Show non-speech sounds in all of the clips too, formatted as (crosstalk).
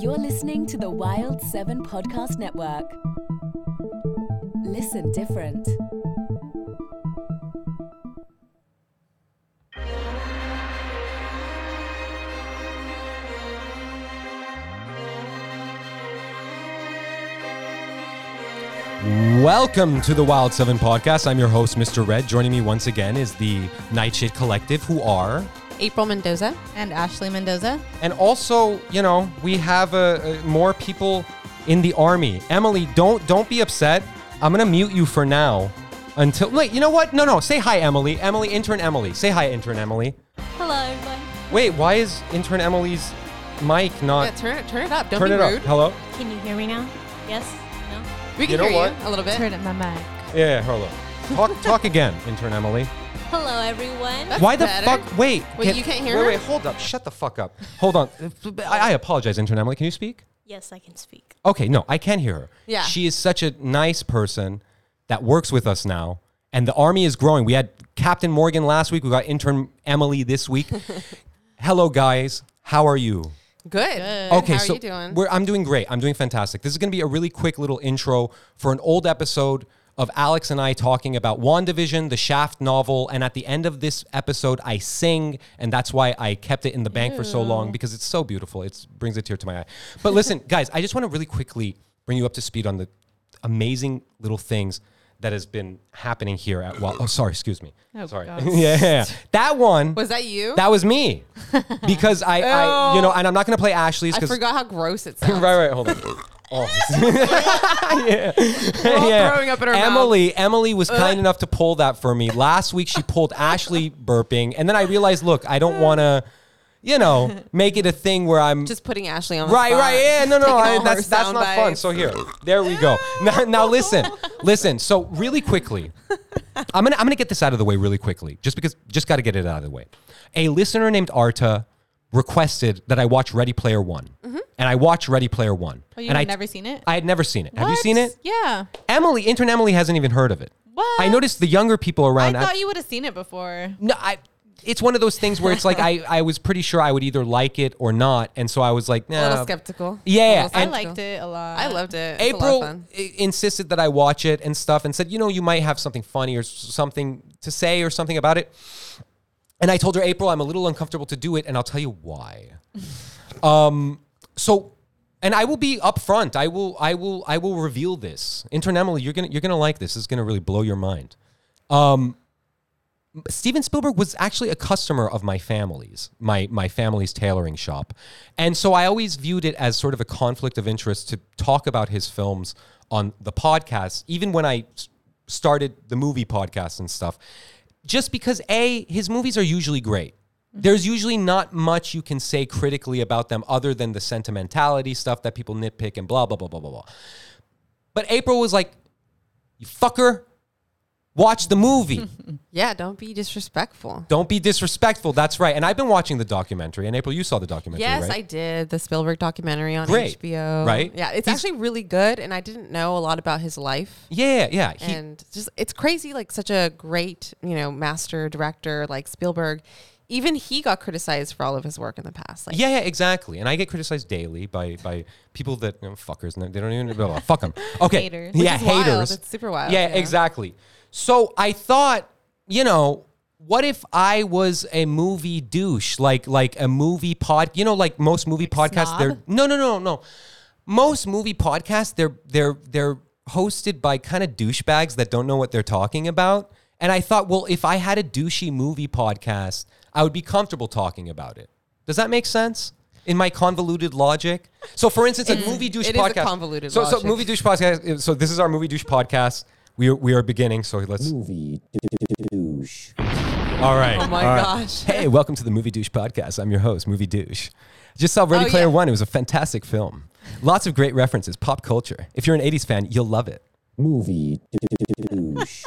You're listening to the Wild 7 Podcast Network. Listen different. Welcome to the Wild 7 podcast. I'm your host, Mr. Red. Joining me once again is the Nightshade Collective, who are. April Mendoza. and Ashley Mendoza. And also, you know, we have uh, uh, more people in the army. Emily, don't don't be upset. I'm gonna mute you for now until. Wait, you know what? No, no. Say hi, Emily. Emily, intern Emily. Say hi, intern Emily. Hello, everyone. Wait, why is intern Emily's mic not? Yeah, turn it, turn it up. Don't turn be it rude. up. Hello. Can you hear me now? Yes? No? We can You know hear what? you a little bit. Turn up my mic. Yeah, hello. Talk talk again, intern Emily. Hello, everyone. That's Why the better. fuck? Wait. Wait, you can't hear Wait, her? wait, hold up. Shut the fuck up. Hold on. I, I apologize, intern Emily. Can you speak? Yes, I can speak. Okay, no, I can hear her. Yeah. She is such a nice person that works with us now. And the army is growing. We had Captain Morgan last week. We got intern Emily this week. (laughs) Hello, guys. How are you? Good. Okay, How so are you doing? We're, I'm doing great. I'm doing fantastic. This is going to be a really quick little intro for an old episode of Alex and I talking about WandaVision, the Shaft novel. And at the end of this episode, I sing. And that's why I kept it in the bank for so long mm. because it's so beautiful. It brings a tear to my eye. But listen, (laughs) guys, I just want to really quickly bring you up to speed on the amazing little things that has been happening here at Wal. Oh, sorry, excuse me. Oh, sorry. (laughs) Yeah. That one. Was that you? that was me, (laughs) because I, I, you know, and I'm not gonna play Ashley's because I forgot how gross it sounds. right, right. Hold on. Oh. (laughs) yeah. yeah. throwing up in our mouths. Emily, Emily was kind enough to pull that for me. Last week she pulled (laughs) Ashley burping, and then I realized, look, I don't want to, you know, make it a thing where I'm Just putting Ashley on the Right, spot. right, yeah, no, no, taking I, her that's that's sound not fun. bites. So here, there we go. (laughs) Now, now listen, listen. So really quickly, I'm gonna I'm gonna get this out of the way really quickly, just because just got to get it out of the way. A listener named Arta requested that I watch Ready Player One, mm-hmm. and I watched Ready Player One. Oh, you and had I never seen it? I had never seen it. Have you seen it? Yeah. Emily, intern Emily hasn't even heard of it. What? I noticed the younger people around. I around. thought you would have seen it before. No, I. It's one of those things where it's like I, I was pretty sure I would either like it or not, and so I was like, A little nah. skeptical. Yeah, little and- I liked it a lot. I loved it. It's a lot April of fun. insisted that I watch it and stuff, and said, you know, you might have something funny or something to say or something about it. And I told her, April, I'm a little uncomfortable to do it, and I'll tell you why. (laughs) um, so, and I will be upfront. I will, I will, I will reveal this. Intern Emily, you're gonna, you're gonna like this. This is gonna really blow your mind. Um, Steven Spielberg was actually a customer of my family's, my my family's tailoring shop, and so I always viewed it as sort of a conflict of interest to talk about his films on the podcast, even when I started the movie podcast and stuff, just because a his movies are usually great. There's usually not much you can say critically about them other than the sentimentality stuff that people nitpick and blah blah blah blah blah blah. But April was like, "You fucker, watch the movie." (laughs) Yeah, don't be disrespectful. Don't be disrespectful. That's right. And I've been watching the documentary. And April, you saw the documentary, Yes, right? I did the Spielberg documentary on Great. HBO. Right? Yeah, it's He's- actually really good, and I didn't know a lot about his life. yeah, yeah. He, and just it's crazy like such a great you know master director like spielberg even he got criticized for all of his work in the past like yeah, yeah, exactly. And I get criticized daily by by people that you know, fuckers. and They don't even blah, fuck them. Okay, Haters. Which yeah, is wild. haters. It's super wild, Yeah, yeah. exactly. So I thought, you know, what if I was a movie douche, like like a movie pod? You know, like most movie podcasts, snob? they're no, no, no, no. Most movie podcasts, they're they're they're hosted by kind of douchebags that don't know what they're talking about. And I thought, well, if I had a douchey movie podcast, I would be comfortable talking about it. Does that make sense? In my convoluted logic. So, for instance, a movie douche it is a podcast. convoluted so, so movie douche podcast. So, this is our movie douche podcast. We are, we are beginning. So let's. movie douche. All right. Oh my all right. gosh. (laughs) Hey, welcome to the Movie Douche podcast. I'm your host, Movie Douche. Just saw Ready Oh, Player yeah. One. It was a fantastic film. Lots of great references, pop culture. If you're an 80s fan, you'll love it. Movie douche.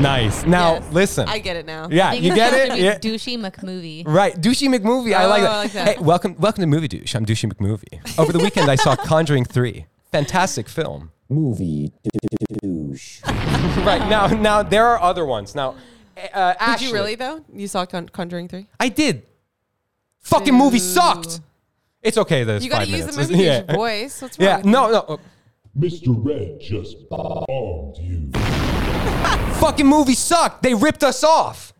Nice. Now, Yes. listen. i get it now yeah, you get supposed to it? (laughs) be Yeah. Douchey McMovie. Right, Douchey McMovie. I like Oh, that. I like that. Hey, welcome, welcome to Movie Douche. I'm Douchey McMovie. Over the weekend, I saw (laughs) Conjuring Three. Fantastic film. Movie douche. (laughs) Right now, now there are other ones. Now, uh, did Ashley, you really though you saw Con- conjuring 3 I did. Fucking movie sucked. It's okay. There's You got to five use the minutes. movie (laughs) yeah. voice. What's wrong? Yeah. with? No. No. uh, Mr. Red just bombed you. Fucking movie sucked. They ripped us off.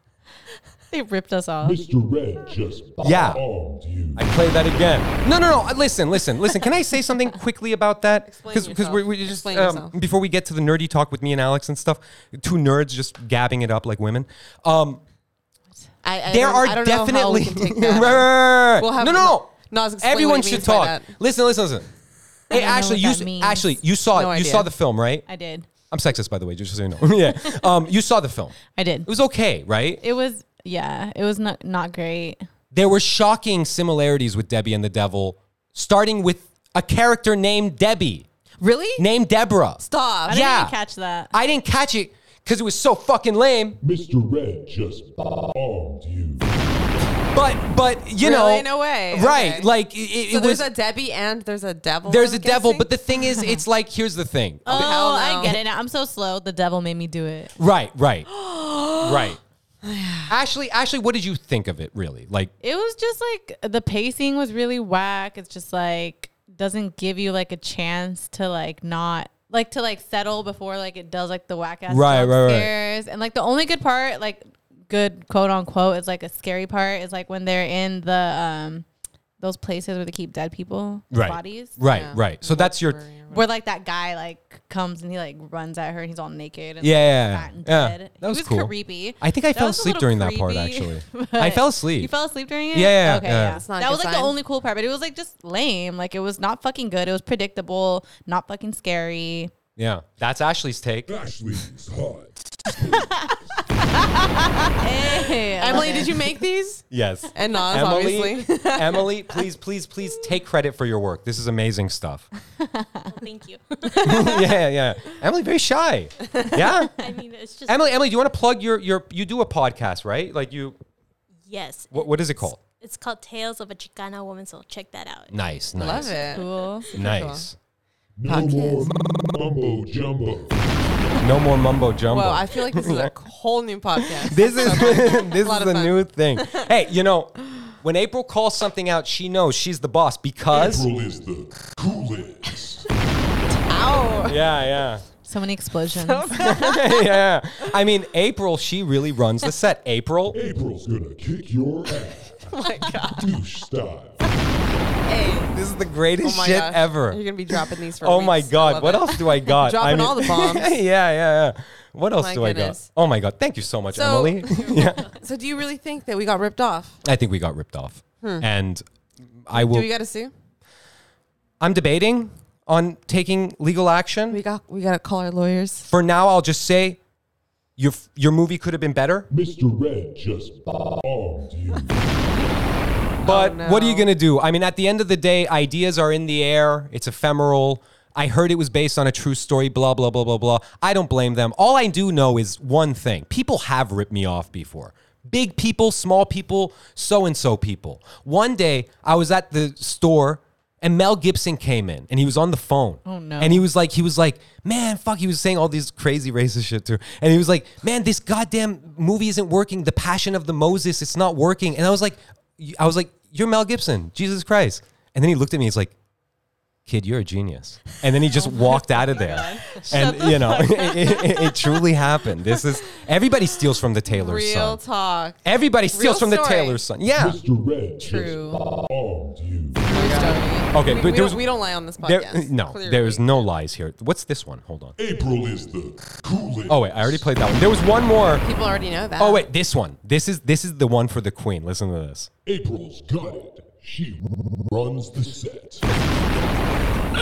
They ripped us off. Mr. Red just Yeah. bombed you. I play that again. No, no, no. Listen, listen, listen. Can I say something (laughs) quickly about that? Explain Because yourself. we're, we just Explain um, yourself. before we get to the nerdy talk with me and Alex and stuff, two nerds just gabbing it up like women. Um, I, I there don't- are I don't know how definitely we. (laughs) We'll have no, no, no. Naz Everyone what he should means talk. Listen, listen, listen. Hey, don't Ashley, you that s- means. Ashley, you saw No you idea. saw the film, right? I did. I'm sexist, by the way, just so you know. (laughs) yeah, um, you saw the film. I did. It was okay, right? It was yeah. It was not not great. there were shocking similarities with Debbie and the Devil, starting with a character named Debbie, Really? named Deborah. Stop. I didn't Yeah. even catch that. I didn't catch it because it was so fucking lame. Mr. Red just bombed you. But but you Really? know, No way. right? Okay. Like it, it, So there's was. a Debbie and there's a devil. there's I'm a devil, but the thing is, it's like here's the thing. (laughs) Oh, oh hell no. I get it. now. I'm so slow. The devil made me do it. Right, right, (gasps) right. (sighs) Ashley, Ashley, what did you think of it? Really, like It was just like the pacing was really whack. It's just like doesn't give you like a chance to like not like to like settle before like it does like the whack ass Right, right, right. scares. And like the only good part, like good quote unquote, is like a scary part is like when they're in the um those places where they keep dead people right, bodies. right, Yeah. right. So that's your Where like that guy like comes and he like runs at her and he's all naked and Yeah, like, yeah, yeah. fat and Yeah, dead. that was he was cool. creepy. I think I That fell asleep little during that part, actually. (laughs) I fell asleep. You fell asleep during it? Yeah, yeah, Okay, yeah. yeah. That's not that was like sign. the only cool part, but it was like just lame. Like it was not fucking good. It was predictable, not fucking scary. Yeah, that's Ashley's take. Ashley's hot. Hey, Emily, did you make these? Yes. And Naz, Emily, obviously. (laughs) Emily, please, please, please take credit for your work. This is amazing stuff. (laughs) Thank you. (laughs) yeah, yeah. Emily, very shy. Yeah. I mean, it's just Emily, Emily, do you want to plug your your? You do a podcast, right? Like you, yes. what what is it called? It's called Tales of a Chicana Woman, so check that out. Nice, nice, Love it. cool. nice. No more mumbo jumbo. No more mumbo jumbo. Whoa, I feel like this is a (laughs) whole new podcast. this is (laughs) this lot is a fun. new thing. (laughs) Hey, you know, when April calls something out, she knows she's the boss because. April is the coolest. Ow. Yeah, yeah. So many explosions. yeah. I mean, April, she really runs the set. April. April's gonna kick your ass. Oh my god. Douche style. Hey. This is the greatest Oh my shit gosh. ever. You're gonna be dropping these for Oh my weeks. I god, love what it. else do I (laughs) got? Dropping I all the (laughs) bombs. yeah, yeah, yeah. What else My do I got? Oh my god, thank you so much, So- Emily. (laughs) yeah. So do you really think that we got ripped off? I think we got ripped off. And I Hmm. Do will we got to sue? I'm debating on taking legal action. We got we got to call our lawyers. For now, I'll just say your your movie could have been better. Mr. Red just bombed you. But oh, what are you going to do? I mean, at the end of the day, ideas are in the air. It's ephemeral. I heard it was based on a true story, blah, blah, blah, blah, blah. I don't blame them. All I do know is one thing people have ripped me off before. Big people, small people, so and so people. One day, I was at the store and Mel Gibson came in and he was on the phone. Oh, no. And he was like, he was like, man, fuck. He was saying all these crazy racist shit too. And he was like, man, this goddamn movie isn't working. The Passion of the Moses, it's not working. And I was like, I was like, you're Mel Gibson, Jesus Christ. And then he looked at me. He's like, kid, you're a genius. And then he just oh walked out of there. And you know, (laughs) it, it- it truly happened. This is everybody steals from the tailor's Real son. Real talk. Everybody steals Real from the story. tailor's son. Yeah. Mr. Red True. just you. Oh okay, we, but we, was- don't, we don't lie on this There, podcast. no, clearly. there is no lies here. What's this one? Hold on. April is the coolest. Oh wait, I already played that one. There was one more. People already know that. Oh wait, this one. This is this is the one for the queen. Listen to this. April's got it. She runs the set.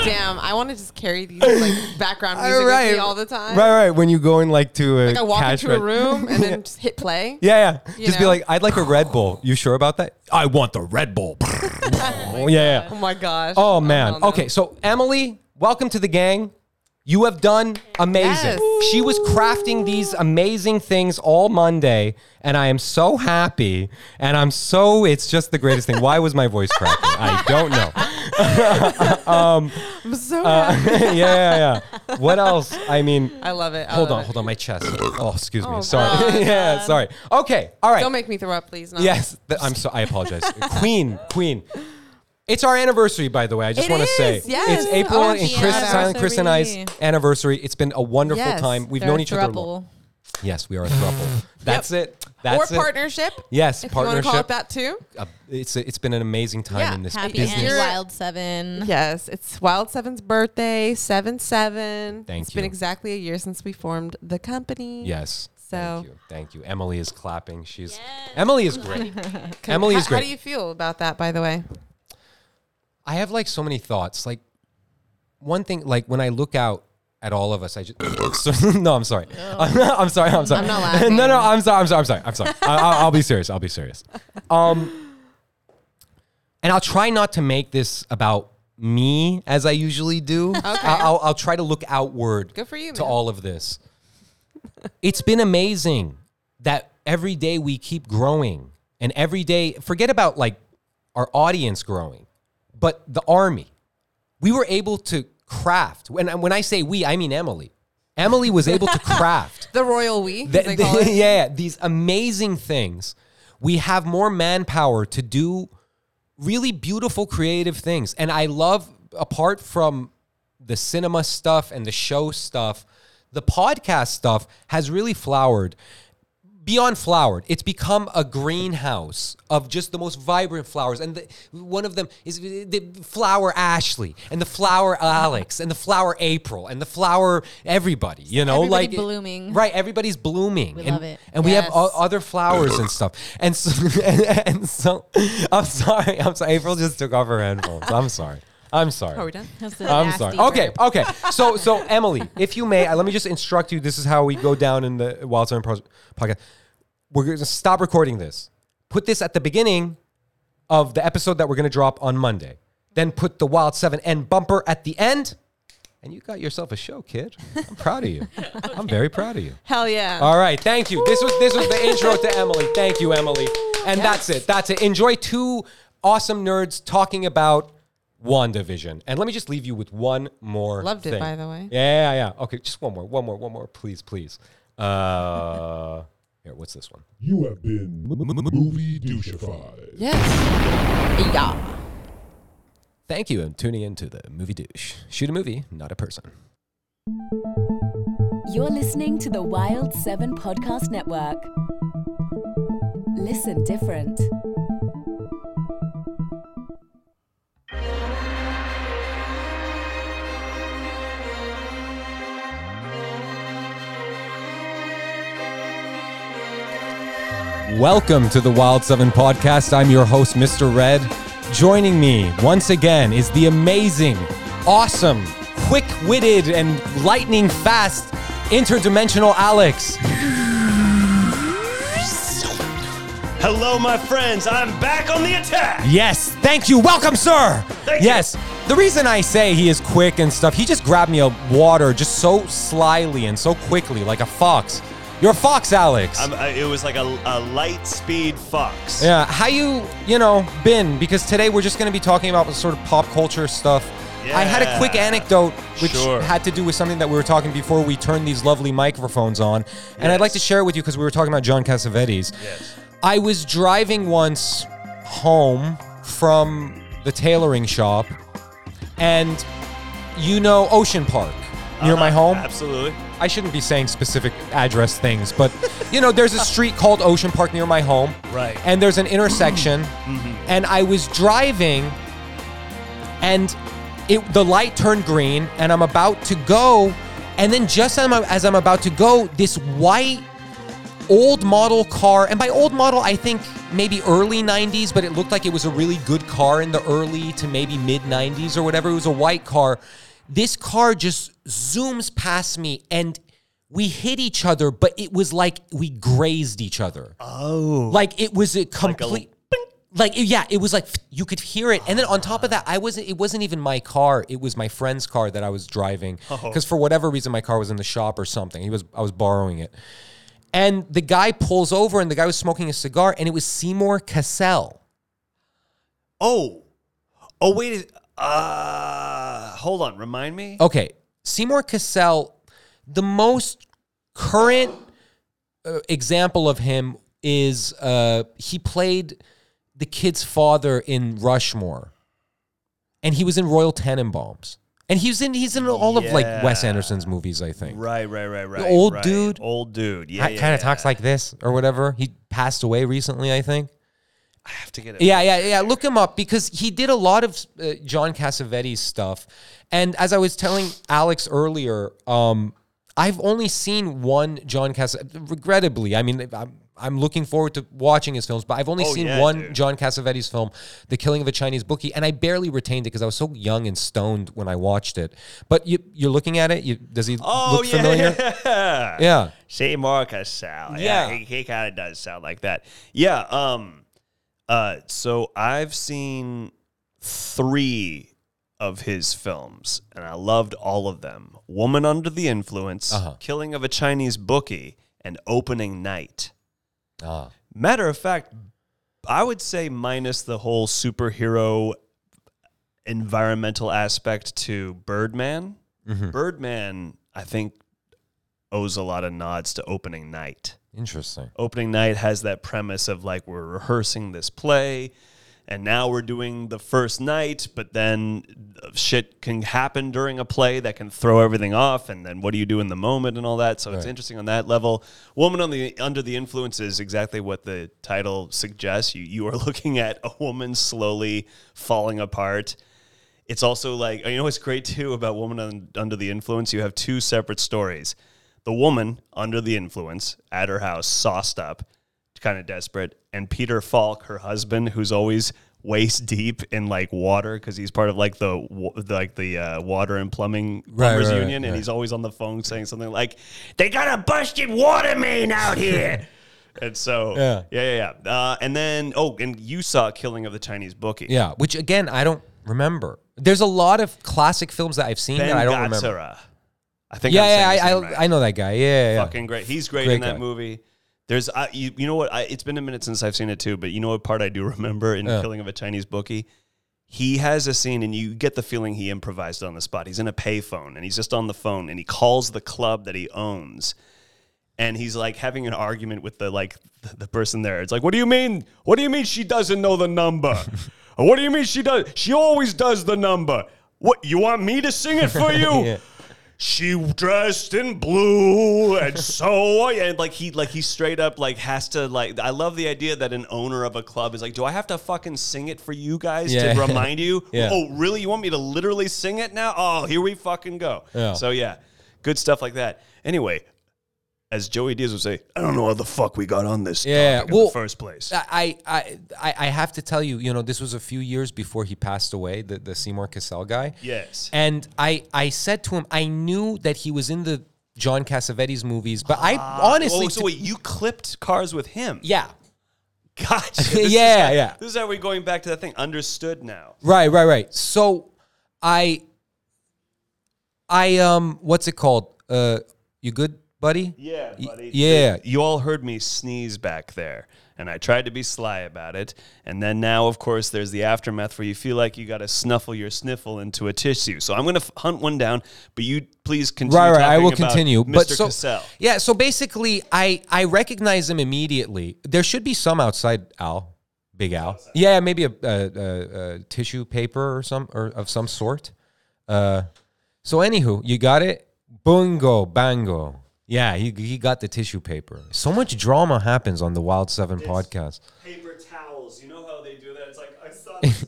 Damn, I want to just carry these like (laughs) background music with me all the time. Right, right. When you go in like to a Like I walk cash into a room and then (laughs) just hit play. Yeah, yeah. You Just be like, I'd like a Red Bull. You sure about that? I want the Red Bull. (laughs) oh, yeah, Oh my gosh. Oh man. no. Okay, so Emily, welcome to the gang. You have done amazing. Yes. She was crafting these amazing things all Monday, and I am so happy. And I'm so, it's just the greatest thing. Why was my voice cracking? I don't know. (laughs) I'm so Uh, happy. (laughs) yeah, yeah, yeah. What else? I mean, I love it. I hold love on, it. hold on, my chest. Oh, excuse me. Oh, sorry. (laughs) God. yeah, sorry. Okay, all right. Don't make me throw up, please. No. Yes, th- I'm so. I apologize. queen, Queen. It's our anniversary, by the way. I just It want to say yes. it's April Oh, and happy Chris, Silent Chris and I's anniversary. anniversary. It's been a wonderful Yes. time. We've They're known a each other. long. throuple. Yes, we are a throuple. (laughs) That's it. That's or it. partnership. Yes, if you want to partnership. call it that too. Uh, it's it's been an amazing time Yeah. in this Happy business. and Wild Seven. Yes, it's Wild Seven's birthday, seven seven. Thank It's been you. exactly a year since we formed the company. Yes. So- thank you. Thank you. Emily is clapping. She's Yes. Emily is great. Okay, (laughs) Emily how, is great. How do you feel about that, by the way? I have like so many thoughts. Like one thing, like when I look out at all of us, I just (laughs) no. I'm sorry. I'm, not, I'm sorry. I'm sorry. I'm not laughing. no, no. I'm sorry. I'm sorry. I'm sorry. I'm sorry. I, I'll, I'll be serious. I'll be serious. Um, and I'll try not to make this about me as I usually do. Okay. I'll, I'll try to look outward. Good for you, to man. all of this. it's been amazing that every day we keep growing, and every day, forget about like our audience growing, but the army. We were able to craft. When when I say we, I mean Emily. Emily was able to (laughs) craft. The royal we, The- as they the- it. (laughs) yeah, these amazing things. We have more manpower to do really beautiful, creative things. And I love, apart from the cinema stuff and the show stuff, the podcast stuff has really flowered. Beyond flowered, it's become a greenhouse of just the most vibrant flowers. And the, one of them is the flower Ashley, and the flower Alex, and the flower April, and the flower everybody. You know, Everybody like blooming. Right, everybody's blooming. We and, love it. And we have Yes. o- other flowers and stuff. And so, and, (laughs) and so, I'm sorry. I'm sorry. April just took off her headphones. I'm sorry. I'm sorry. Are we done? That's a I'm nasty sorry. Okay, burp. okay. So, so Emily, if you may, uh, let me just instruct you. This is how we go down in the Wild Seven Pros podcast. We're going to stop recording this. Put this at the beginning of the episode that we're going to drop on Monday. Then put the Wild Seven end bumper at the end, and you got yourself a show, kid. I'm proud of you. (laughs) I'm very proud of you. Hell yeah. All right, thank you. This was this was the intro to (laughs) Emily. Thank you, Emily. And that's it. That's it. Enjoy two awesome nerds talking about WandaVision. And let me just leave you with one more. Loved it, by the way. Yeah, yeah, yeah. Okay, just one more, one more, one more, please, please. Uh, (laughs) here, what's this one? You have been movie doucheified. Yes. Yeah. Thank you. I'm tuning into the movie douche. Shoot a movie, not a person. You're listening to the Wild 7 Podcast Network. Listen different. Welcome to the Wild 7 podcast. I'm your host, Mr. Red. Joining me once again is the amazing, awesome, quick witted, and lightning fast interdimensional Alex. Hello, my friends. I'm back on the attack. Yes, thank you. Welcome, sir. Thank you. yes. The reason I say he is quick and stuff, he just grabbed me a water just so slyly and so quickly, like a fox. You're fox, Alex. I'm, uh, it was like a, a light speed fox. Yeah, how you you know been? Because today we're just going to be talking about sort of pop culture stuff. Yeah. I had a quick anecdote which Sure. had to do with something that we were talking before we turned these lovely microphones on, and I'd like to share it with you because we were talking about John Cassavetes. Yes. I was driving once home from the tailoring shop, and you know Ocean Park near my Uh-huh, home. Absolutely. I shouldn't be saying specific address things, but you know, there's a street called Ocean Park near my home. Right. And there's an intersection. Mm-hmm. And I was driving and it the light turned green and I'm about to go and then just as I'm, as I'm about to go, this white old model car, and by old model, I think maybe early 90s, but it looked like it was a really good car in the early to maybe mid 90s or whatever. It was a white car. This car just zooms past me and we hit each other, but it was like we grazed each other. Oh. Like it was a Like a complete. Like yeah, it was like you could hear it, and then on top of that, I wasn't. It wasn't even my car. It was my friend's car that I was driving Oh. because for whatever reason my car was in the shop or something. He was. I was borrowing it, and the guy pulls over, and the guy was smoking a cigar, and it was Seymour Cassel. Oh. Oh, wait. Uh, hold on. Remind me. Okay, Seymour Cassel. The most current uh, example of him is uh, he played the kid's father in Rushmore. and he was in Royal Tenenbaums, and he's in he's in all of like Wes Anderson's movies, I think. Right, right, right, right. old right. dude. Old dude. Yeah, Ha- yeah, kind of yeah. talks like this or whatever. He passed away recently, I think. I have to get it. Yeah, yeah, yeah. Look him up because he did a lot of uh, John Cassavetes stuff. And as I was telling Alex earlier, um, I've only seen one John Cassavetes. Regrettably, I mean, I'm, I'm looking forward to watching his films, but I've only Oh, seen yeah, one dude. John Cassavetes film, The Killing of a Chinese Bookie, and I barely retained it because I was so young and stoned when I watched it. But you, you're looking at it. You, does he Oh, look yeah. familiar? (laughs) Yeah. Yeah. Seymour Cassel. Yeah. Yeah, he, he kind of does sound like that. Yeah. Um. Uh. So I've seen three of his films, and I loved all of them: Woman Under the Influence, Uh-huh. Killing of a Chinese Bookie, and Opening Night. Ah. Matter of fact, I would say minus the whole superhero environmental aspect to Birdman. Mhm. Birdman, I think, owes a lot of nods to opening night. Interesting. Opening night has that premise of like we're rehearsing this play and now we're doing the first night, but then uh, shit can happen during a play that can throw everything off and then what do you do in the moment and all that. So it's interesting on that level. Woman on the under the influence is exactly what the title suggests. You you are (laughs) looking at a woman slowly falling apart it's also like you know what's great too about woman un- under the influence you have two separate stories the woman under the influence at her house sauced up kind of desperate and peter falk her husband who's always waist deep in like water because he's part of like the like the uh, water and plumbing plumbers right, union and he's always on the phone saying something like they got a busted water main out here (laughs) and so Yeah. yeah yeah yeah uh, and then oh and you saw killing of the chinese bookie Yeah, which again I don't remember. There's a lot of classic films that I've seen Ben that I don't remember. I think. Yeah, yeah, I, I, right. I know that guy. Yeah, yeah, yeah. Fucking great. He's great, Great in that guy. movie. There's, I, you, you know what? I, it's been a minute since I've seen it too, but you know what part I do (laughs) remember in Yeah. Killing of a Chinese Bookie? He has a scene, and you get the feeling he improvised on the spot. He's in a payphone, and he's just on the phone, and he calls the club that he owns, and he's like having an argument with the like the, the person there. It's like, what do you mean? What do you mean she doesn't know the number? (laughs) what do you mean she does? She always does the number. What you want me to sing it for (laughs) you? Yeah. She dressed in blue and so and like he like he straight up like has to like I love the idea that an owner of a club is like, do I have to fucking sing it for you guys Yeah. to (laughs) remind you? Yeah. Oh, really? You want me to literally sing it now? Oh, here we fucking go. Yeah. So yeah, good stuff like that. Anyway, as Joey Diaz would say, I don't know how the fuck we got on this Yeah, topic in well, the first place. I, I, I, I have to tell you, you know, this was a few years before he passed away, the, the Seymour Cassel guy. yes. And I, I said to him, I knew that he was in the John Cassavetes movies, but I Ah, honestly, oh, so wait, you clipped cars with him? yeah, Gotcha. (laughs) Yeah, how- yeah. This is how we're going back to that thing. Understood now. right, right, right. So I, I, um, what's it called? Uh, you good, buddy? Yeah, buddy. yeah. You all heard me sneeze back there, and I tried to be sly about it. And then now, of course, there's the aftermath where you feel like you got to snuffle your sniffle into a tissue. So I'm going to f- hunt one down, but you please continue. right, right. I will continue. Mr. But so, Cassel. yeah. So basically, I I recognize him immediately. There should be some outside Al, Big Al. Yeah, maybe a, a, a, a tissue paper or some or of some sort. Uh, so anywho, you got it. Bungo, bango. Yeah, he he got the tissue paper. So much drama happens on the Wild Seven podcast. Paper towels. You know how they do that? It's like I saw. (laughs) This,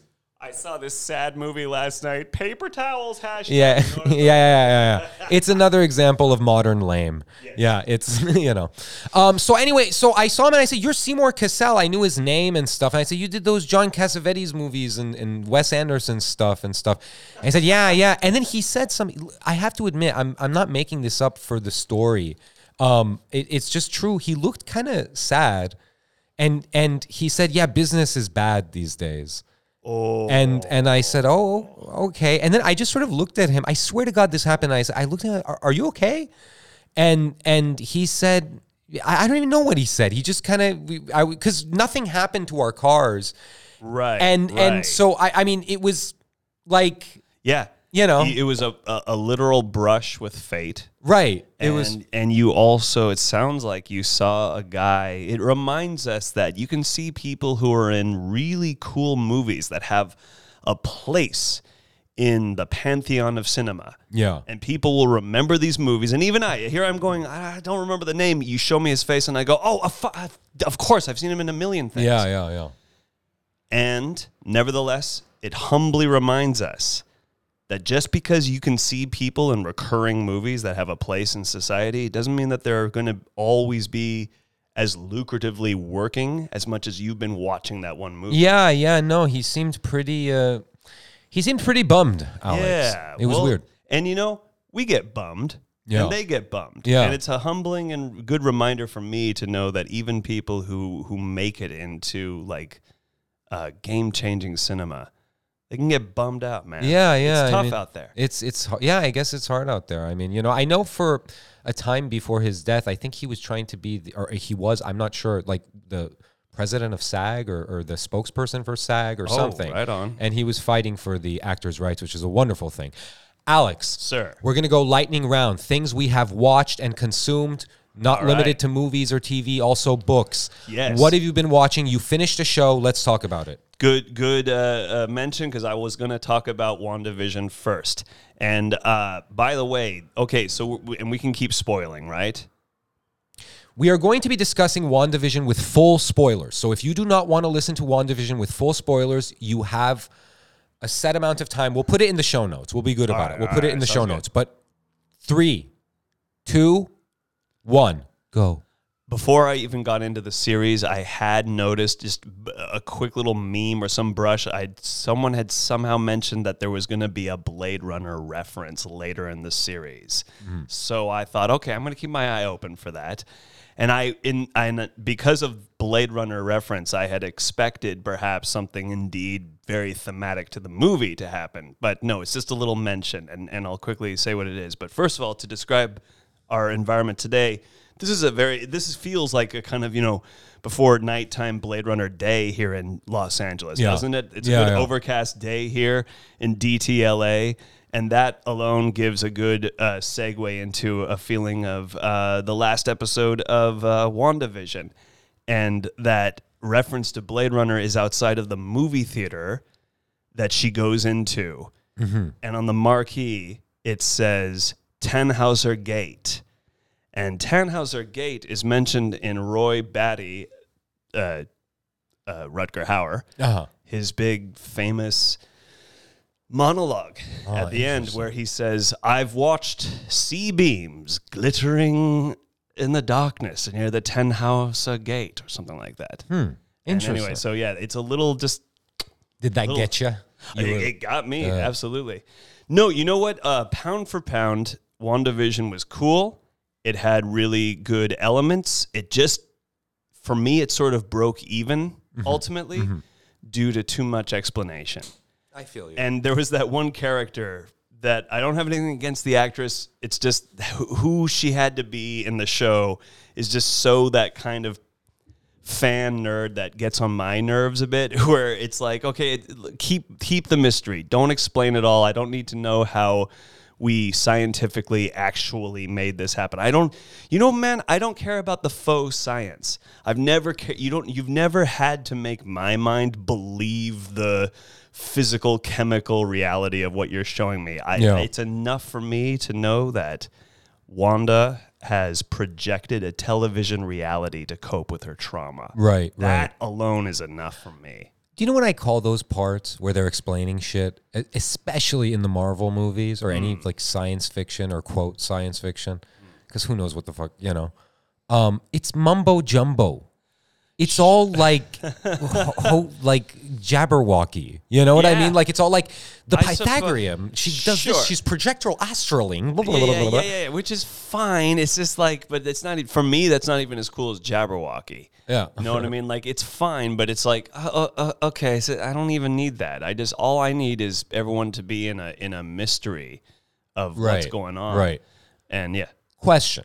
I saw this sad movie last night. Paper towels. Hashtag. Yeah, You know (laughs) yeah, yeah, yeah, yeah. It's another example of modern lame. Yeah, it's (laughs) you know. Um. So anyway, so I saw him and I said, "You're Seymour Cassel." I knew his name and stuff. And I said, "You did those John Cassavetes movies and, and Wes Anderson stuff and stuff." And he said, "Yeah, yeah." And then he said something. I have to admit, I'm I'm not making this up for the story. Um, it, it's just true. He looked kind of sad, and and he said, "Yeah, business is bad these days." Oh. And and I said, "Oh, okay." And then I just sort of looked at him. I swear to God, this happened. I said, I looked at him. Are, are you okay? And and he said, I, I don't even know what he said. He just kind of, I because nothing happened to our cars, Right. and right. and so I I mean it was like yeah. You know It was a, a, a literal brush with fate. right. It and, was and you also it sounds like you saw a guy it reminds us that you can see people who are in really cool movies that have a place in the pantheon of cinema. Yeah. And people will remember these movies. And even I, here I'm going, I don't remember the name. You show me his face, and I go, oh, of course, I've seen him in a million things. Yeah, yeah, yeah. And nevertheless, it humbly reminds us that just because you can see people in recurring movies that have a place in society doesn't mean that they're going to always be as lucratively working as much as you've been watching that one movie. Yeah, yeah, no, he seemed pretty uh he seemed pretty bummed, Alex. Yeah, It was well, weird. And you know, we get bummed. Yeah. And they get bummed. Yeah. And it's a humbling and good reminder for me to know that even people who who make it into like uh, game changing cinema, they can get bummed out, man. Yeah, yeah. It's I tough mean, out there. It's it's yeah, I guess it's hard out there. I mean, you know, I know for a time before his death, I think he was trying to be the, or he was, I'm not sure, like the president of SAG or, or the spokesperson for SAG or Oh, something. right on. And he was fighting for the actors' rights, which is a wonderful thing. Alex, Sir. we're gonna go lightning round. Things we have watched and consumed, not All limited right. to movies or TV, also books. Yes. What have you been watching? You finished a show. Let's talk about it. Good, good uh, uh, mention because I was going to talk about WandaVision first. And uh, by the way, okay, so and we can keep spoiling, right? We are going to be discussing WandaVision with full spoilers. So if you do not want to listen to WandaVision with full spoilers, you have a set amount of time. We'll put it in the show notes. We'll be good about right, it. We'll put it in the show good. notes. But three, two, one, go. Before I even got into the series, I had noticed just a quick little meme or some brush. I someone had somehow mentioned that there was going to be a Blade Runner reference later in the series. Hmm. So I thought, okay, I'm going to keep my eye open for that. And I in and because of Blade Runner reference, I had expected perhaps something indeed very thematic to the movie to happen. But no, it's just a little mention and and I'll quickly say what it is. But first of all, to describe our environment today, this is a very this is, feels like a kind of, you know, before nighttime Blade Runner day here in Los Angeles, Yeah. doesn't it? It's Yeah, a good yeah. overcast day here in DTLA. And that alone gives a good uh, segue into a feeling of uh, the last episode of uh, WandaVision. And that reference to Blade Runner is outside of the movie theater that she goes into. And on the marquee, it says Tannhauser Gate. And Tannhauser Gate is mentioned in Roy Batty, uh, uh, Rutger Hauer, Uh-huh. his big famous monologue at the end where he says, I've watched C-beams glittering in the darkness near the Tannhauser Gate or something like that. And Interesting. anyway, so yeah, it's a little just Did that little- get you? it, it got me absolutely. No, you know what? Uh, pound for pound, WandaVision was cool. It had really good elements. It just, for me, it sort of broke even mm-hmm. ultimately mm-hmm. due to too much explanation. I feel you. And there was that one character that I don't have anything against the actress. It's just who- who she had to be in the show is just so that kind of fan nerd that gets on my nerves a bit (laughs) where it's like okay keep keep the mystery don't explain it all i don't need to know how we scientifically actually made this happen i don't you know man i don't care about the faux science i've never you don't you've never had to make my mind believe the physical chemical reality of what you're showing me i Yeah. it's enough for me to know that Wanda has projected a television reality to cope with her trauma. Right, right. That alone is enough for me. Do you know what I call those parts where they're explaining shit, especially in the Marvel movies or Mm. any like science fiction or quote science fiction? Because who knows what the fuck you know? Um, it's mumbo jumbo. It's all like, ho, ho- like Jabberwocky. You know what I mean? Like it's all like the I suppose- Pythagorean. She does Sure. this. She's projectile astraling. Blah, blah, Yeah, blah, yeah, yeah, yeah, which is fine. It's just like, but it's not for me. That's not even as cool as Jabberwocky. Yeah. you know what I mean. Like it's fine, but it's like, uh, uh, uh, okay, so I don't even need that. I just all I need is everyone to be in a in a mystery of what's going on. right. And yeah, Question.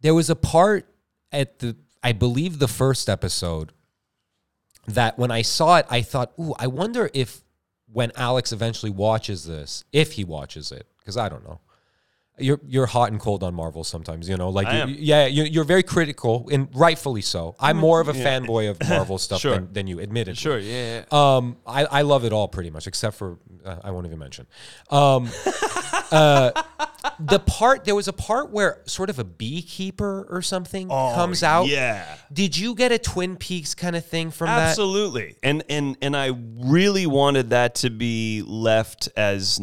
There was a part at the, I believe the first episode that when I saw it, I thought, ooh, I wonder if when Alex eventually watches this, if he watches it, because I don't know, you're you're hot and cold on Marvel sometimes. You know, like you-. Mm, yeah, you're, you're very critical and rightfully so. I'm more of a fanboy of (laughs) Marvel stuff Sure. than, than you, admitted. Sure, yeah. Um, I, I love it all pretty much, except for uh, I won't even mention. Um, (laughs) uh, the part there was a part where sort of a beekeeper or something comes out. Oh, Yeah. Did you get a Twin Peaks kind of thing from that? Absolutely. And and and I really wanted that to be left as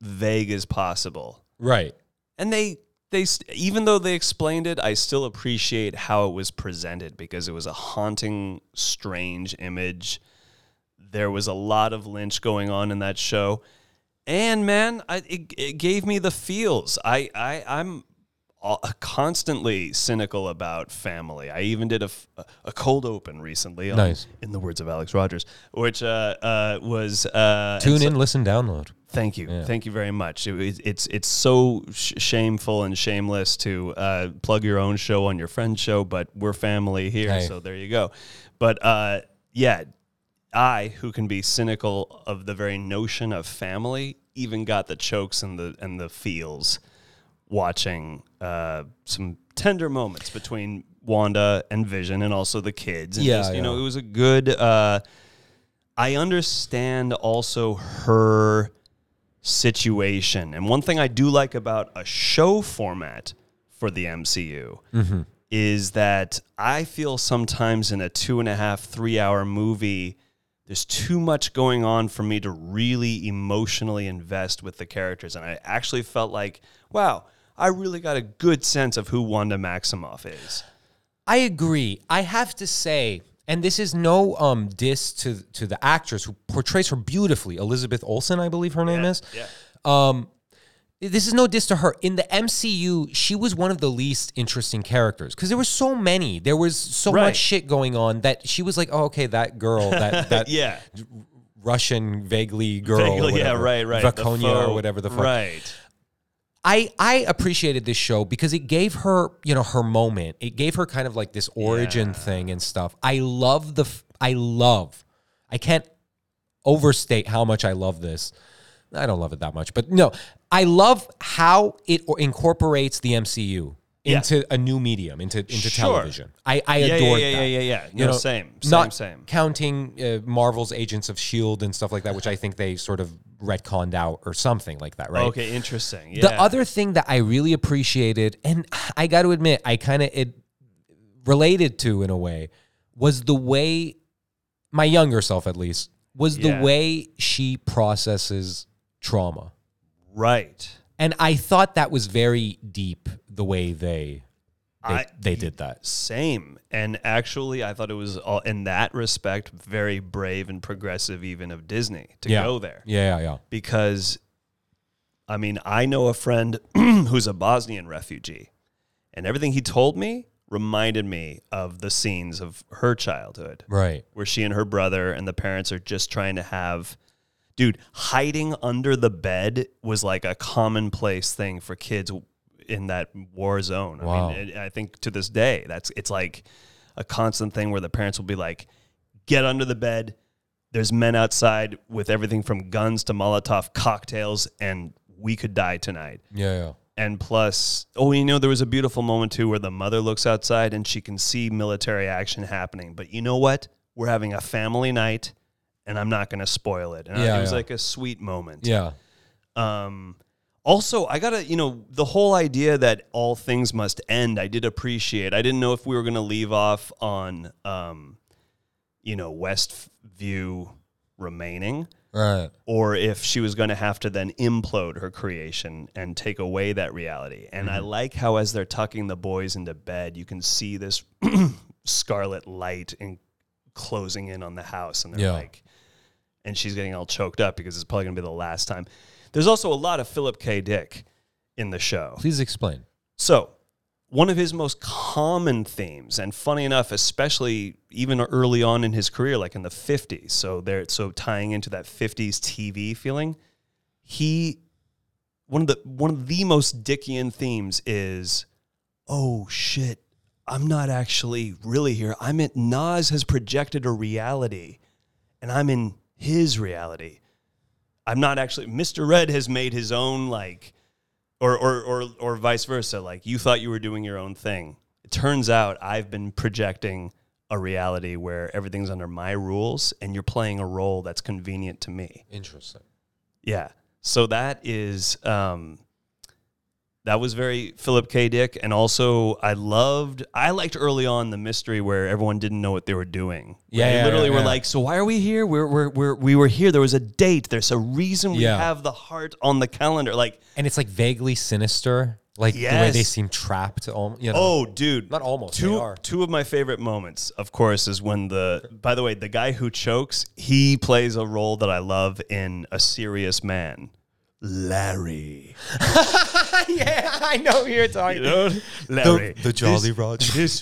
vague as possible. Right. And they they even though they explained it, I still appreciate how it was presented because it was a haunting, strange image. There was a lot of Lynch going on in that show, and man, I, it, it gave me the feels. I I I'm constantly cynical about family. I even did a, a cold open recently. On, Nice. in the words of Alex Rogers, which uh, uh, was uh, Tune so- in, listen, download. Thank you, thank you very much. It, it- it's it's so sh- shameful and shameless to uh, plug your own show on your friend's show, but we're family here, Hey. so there you go. But uh, yeah, I who can be cynical of the very notion of family, even got the chokes and the and the feels watching uh, some tender moments between Wanda and Vision, and also the kids. And Yeah, just, you know, it was a good. Uh, I understand also her situation. And one thing I do like about a show format for the MCU Mm-hmm. is that I feel sometimes in a two and a half, three hour movie, there's too much going on for me to really emotionally invest with the characters. And I actually felt like, wow, I really got a good sense of who Wanda Maximoff is. I agree. I have to say, and this is no um diss to to the actress who portrays her beautifully, Elizabeth Olsen, I believe her name is. yeah. Um, this is no diss to her. In the MCU, she was one of the least interesting characters because there were so many. There was so Right. much shit going on that she was like, oh, okay, that girl, that (laughs) that Yeah. Russian vaguely girl, Vaguely, yeah, right, right. The Draconia or whatever the fuck. Right. I I appreciated this show because it gave her, you know, her moment. It gave her kind of like this origin thing and stuff. I love the I love. I can't overstate how much I love this. I don't love it that much, but no, I love how it incorporates the MCU Yeah. into a new medium, into into Sure. television. I I Yeah, yeah, yeah, that. yeah, yeah, yeah. No, same, same, not same. Counting uh, Marvel's Agents of Shield and stuff like that, which I think they sort of retconned out or something like that, right? Okay, interesting. Yeah. The other thing that I really appreciated, and (sighs) I got to admit, I kind of it related to in a way, was the way my younger self, at least, was Yeah. the way she processes trauma, right. and I thought that was very deep. The way they they, I- they did that. Same. And actually, I thought it was all, in that respect very brave and progressive, even of Disney, to yeah. go there. Yeah, yeah, yeah. Because, I mean, I know a friend (clears throat) who's a Bosnian refugee, and everything he told me reminded me of the scenes of her childhood. Right. where she and her brother and the parents are just trying to have dude hiding under the bed was like a commonplace thing for kids in that war zone Wow. i mean it, i think to this day that's it's like a constant thing where the parents will be like get under the bed there's men outside with everything from guns to molotov cocktails and we could die tonight Yeah, yeah. and plus, oh, you know, there was a beautiful moment too where the mother looks outside and she can see military action happening. But you know what? We're having a family night, and I'm not going to spoil it. And Yeah, it was yeah. like a sweet moment. Yeah. Um, also, I gotta, you know, the whole idea that all things must end. I did appreciate. I didn't know if we were going to leave off on, um, you know, Westview remaining Right. or if she was going to have to then implode her creation and take away that reality. And Mm-hmm. I like how, as they're tucking the boys into bed, you can see this (clears throat) scarlet light and closing in on the house. And they're Yeah. like, and she's getting all choked up because it's probably going to be the last time. There's also a lot of Philip K. Dick in the show. Please explain. So, one of his most common themes, and funny enough, especially even early on in his career, like in the 50s, so there, so tying into that 50s TV feeling, he one of the one of the most Dickian themes is, oh shit, I'm not actually really here. I'm in Naz has projected a reality, and I'm in his reality. I'm not actually Mr. Red has made his own like or or or or vice versa. Like you thought you were doing your own thing. It turns out I've been projecting a reality where everything's under my rules, and you're playing a role that's convenient to me. Interesting. Yeah. So that is um that was very Philip K. Dick. And also I loved I liked early on the mystery where everyone didn't know what they were doing. Yeah, They yeah, literally yeah, were yeah. like, So why are we here? We're we're, we're we were here. There was a date. There's a reason we have the heart on the calendar. Like, And it's like vaguely sinister, like the way they seem trapped. al- You know, oh dude. not almost. Two two of my favorite moments, of course, is when the by the way, the guy who chokes, he plays a role that I love in A Serious Man. Larry. (laughs) yeah, I know who you're talking. about. know, Larry, the Jolly this- Roger. This,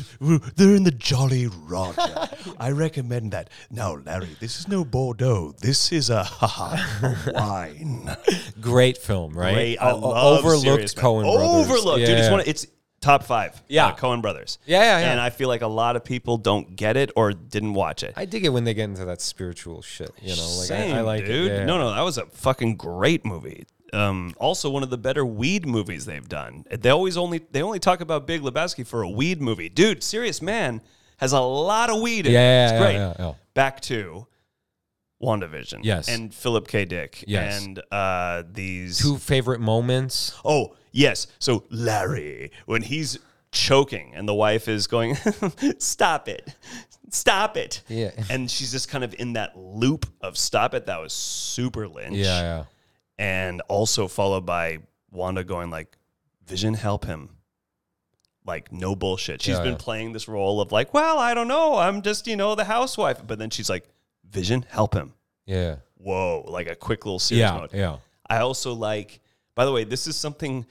they're in the Jolly Roger. I recommend that. Now, Larry, this is no Bordeaux. This is a, (laughs) a wine. Great film, right? Great. I O- o- love overlooked Serious Man. Coen brothers. Overlooked, dude. It's Yeah. one. of- It's top five. Yeah. uh, Coen brothers. Yeah, yeah, yeah. And I feel like a lot of people don't get it or didn't watch it. I dig it when they get into that spiritual shit. You know, like Same, I, I like dude. it. Yeah. No, no, that was a fucking great movie. Um, also, one of the better weed movies they've done. They always only they only talk about Big Lebowski for a weed movie, dude. Serious Man has a lot of weed. in it. Yeah, it's yeah, great. yeah, yeah. Back to WandaVision. Yes. and Philip K. Dick. Yes. and uh, these Two favorite moments. Oh, yes. So Larry, when he's choking and the wife is going, (laughs) stop it. Stop it. Yeah. And she's just kind of in that loop of stop it. That was super Lynch. Yeah, yeah. And also followed by Wanda going like, Vision, help him. Like, no bullshit. She's Yeah, been yeah. playing this role of like, well, I don't know. I'm just, you know, the housewife. But then she's like, Vision, help him. Yeah. Whoa. Like a quick little serious Yeah. mode. Yeah. I also like, by the way, this is something,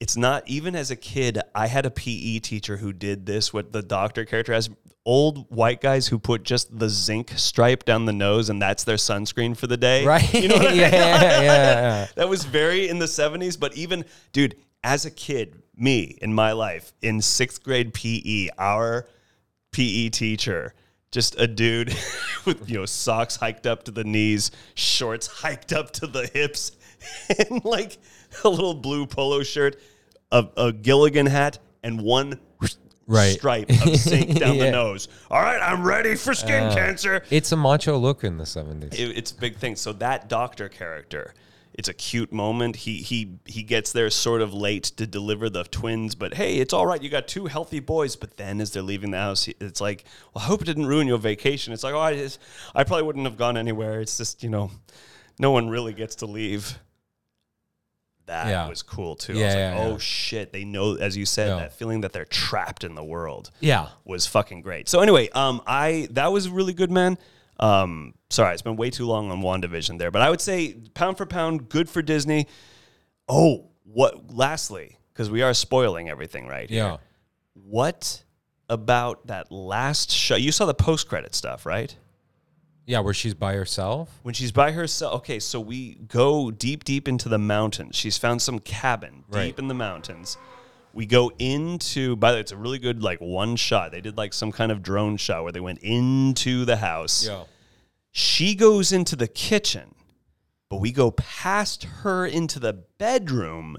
it's not, even as a kid, I had a PE teacher who did this, what the doctor character has. Old white guys who put just the zinc stripe down the nose and that's their sunscreen for the day. Right. You know what I (laughs) mean? yeah, yeah, yeah. (laughs) That was very in the 70s, but even, dude, as a kid, me in my life, in sixth grade PE, our PE teacher, just a dude (laughs) with, you know, socks hiked up to the knees, shorts hiked up to the hips, and like (laughs) a little blue polo shirt, a, a Gilligan hat, and one Right. stripe of zinc (laughs) down Yeah. the nose. All right, I'm ready for skin uh, cancer It's a macho look in the 70s. it, it's a big thing. So that doctor character, it's a cute moment. He he he gets there sort of late to deliver the twins, but hey, it's all right. You got two healthy boys. But then as they're leaving the house, it's like, well, I hope it didn't ruin your vacation. It's like, oh, I just, I probably wouldn't have gone anywhere. It's just you know, no one really gets to leave. That Yeah. was cool too. I Yeah, like, yeah, oh yeah. shit, they know, as you said, Yeah. that feeling that they're trapped in the world yeah. was fucking great. So anyway, um, I that was really good, man. Um, sorry, it's been way too long on WandaVision there, but I would say pound for pound, good for Disney. Oh, what? Lastly, because we are spoiling everything right here. Yeah. What about that last show? You saw the post credit stuff, right? Yeah, where she's by herself. When she's by herself. Okay, so we go deep, deep into the mountains. She's found some cabin Right. deep in the mountains. We go into. By the way, it's a really good like one shot. They did like some kind of drone shot where they went into the house. Yeah. She goes into the kitchen, but we go past her into the bedroom,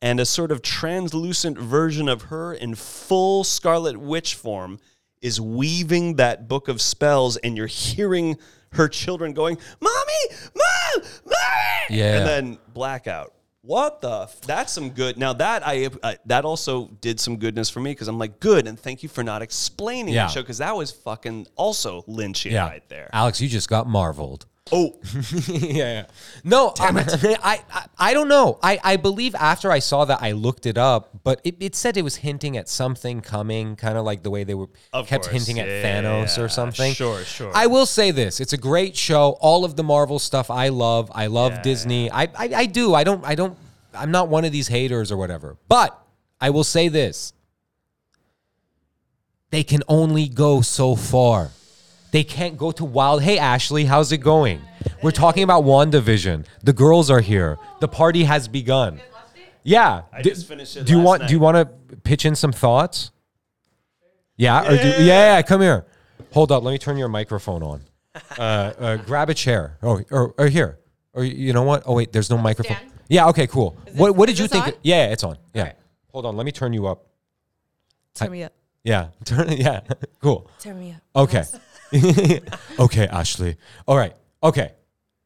and a sort of translucent version of her in full Scarlet Witch form is weaving that book of spells, and you're hearing her children going, "Mommy, mom, mommy!" Yeah. and then blackout. What the? F- that's some good. Now that I uh, that also did some goodness for me because I'm like, good, and thank you for not explaining Yeah. the show because that was fucking also Lynchy Yeah. right there. Alex, you just got marveled. Oh, (laughs) yeah, yeah. No, I, I, I, I don't know. I, I believe after I saw that, I looked it up, but it, it said it was hinting at something coming, kind of like the way they were Of kept course. hinting at Yeah, Thanos or something. sure, sure. I will say this: it's a great show. All of the Marvel stuff I love. I love Disney. I, I, I do. I don't. I don't. I'm not one of these haters or whatever. But I will say this: they can only go so far. They can't go to wild. Hey, Ashley, how's it going? We're talking about WandaVision. The girls are here. The party has begun. Yeah. I D- just finished it Do you last want? Do you night. want to pitch in some thoughts? Yeah. Or do, yeah. Yeah. Come here. Hold up. Let me turn your microphone on. Uh, uh, grab a chair. Oh, or, or here. Or you know what? Oh wait, there's no microphone. Yeah. Okay. Cool. what What did is you this think? on? Yeah, it's on. Yeah. Alright. Hold on. Let me turn you up. Turn me up. Yeah. (laughs) Turn. Yeah. cool. Turn me up. Okay. (laughs) okay, Ashley. All right. Okay.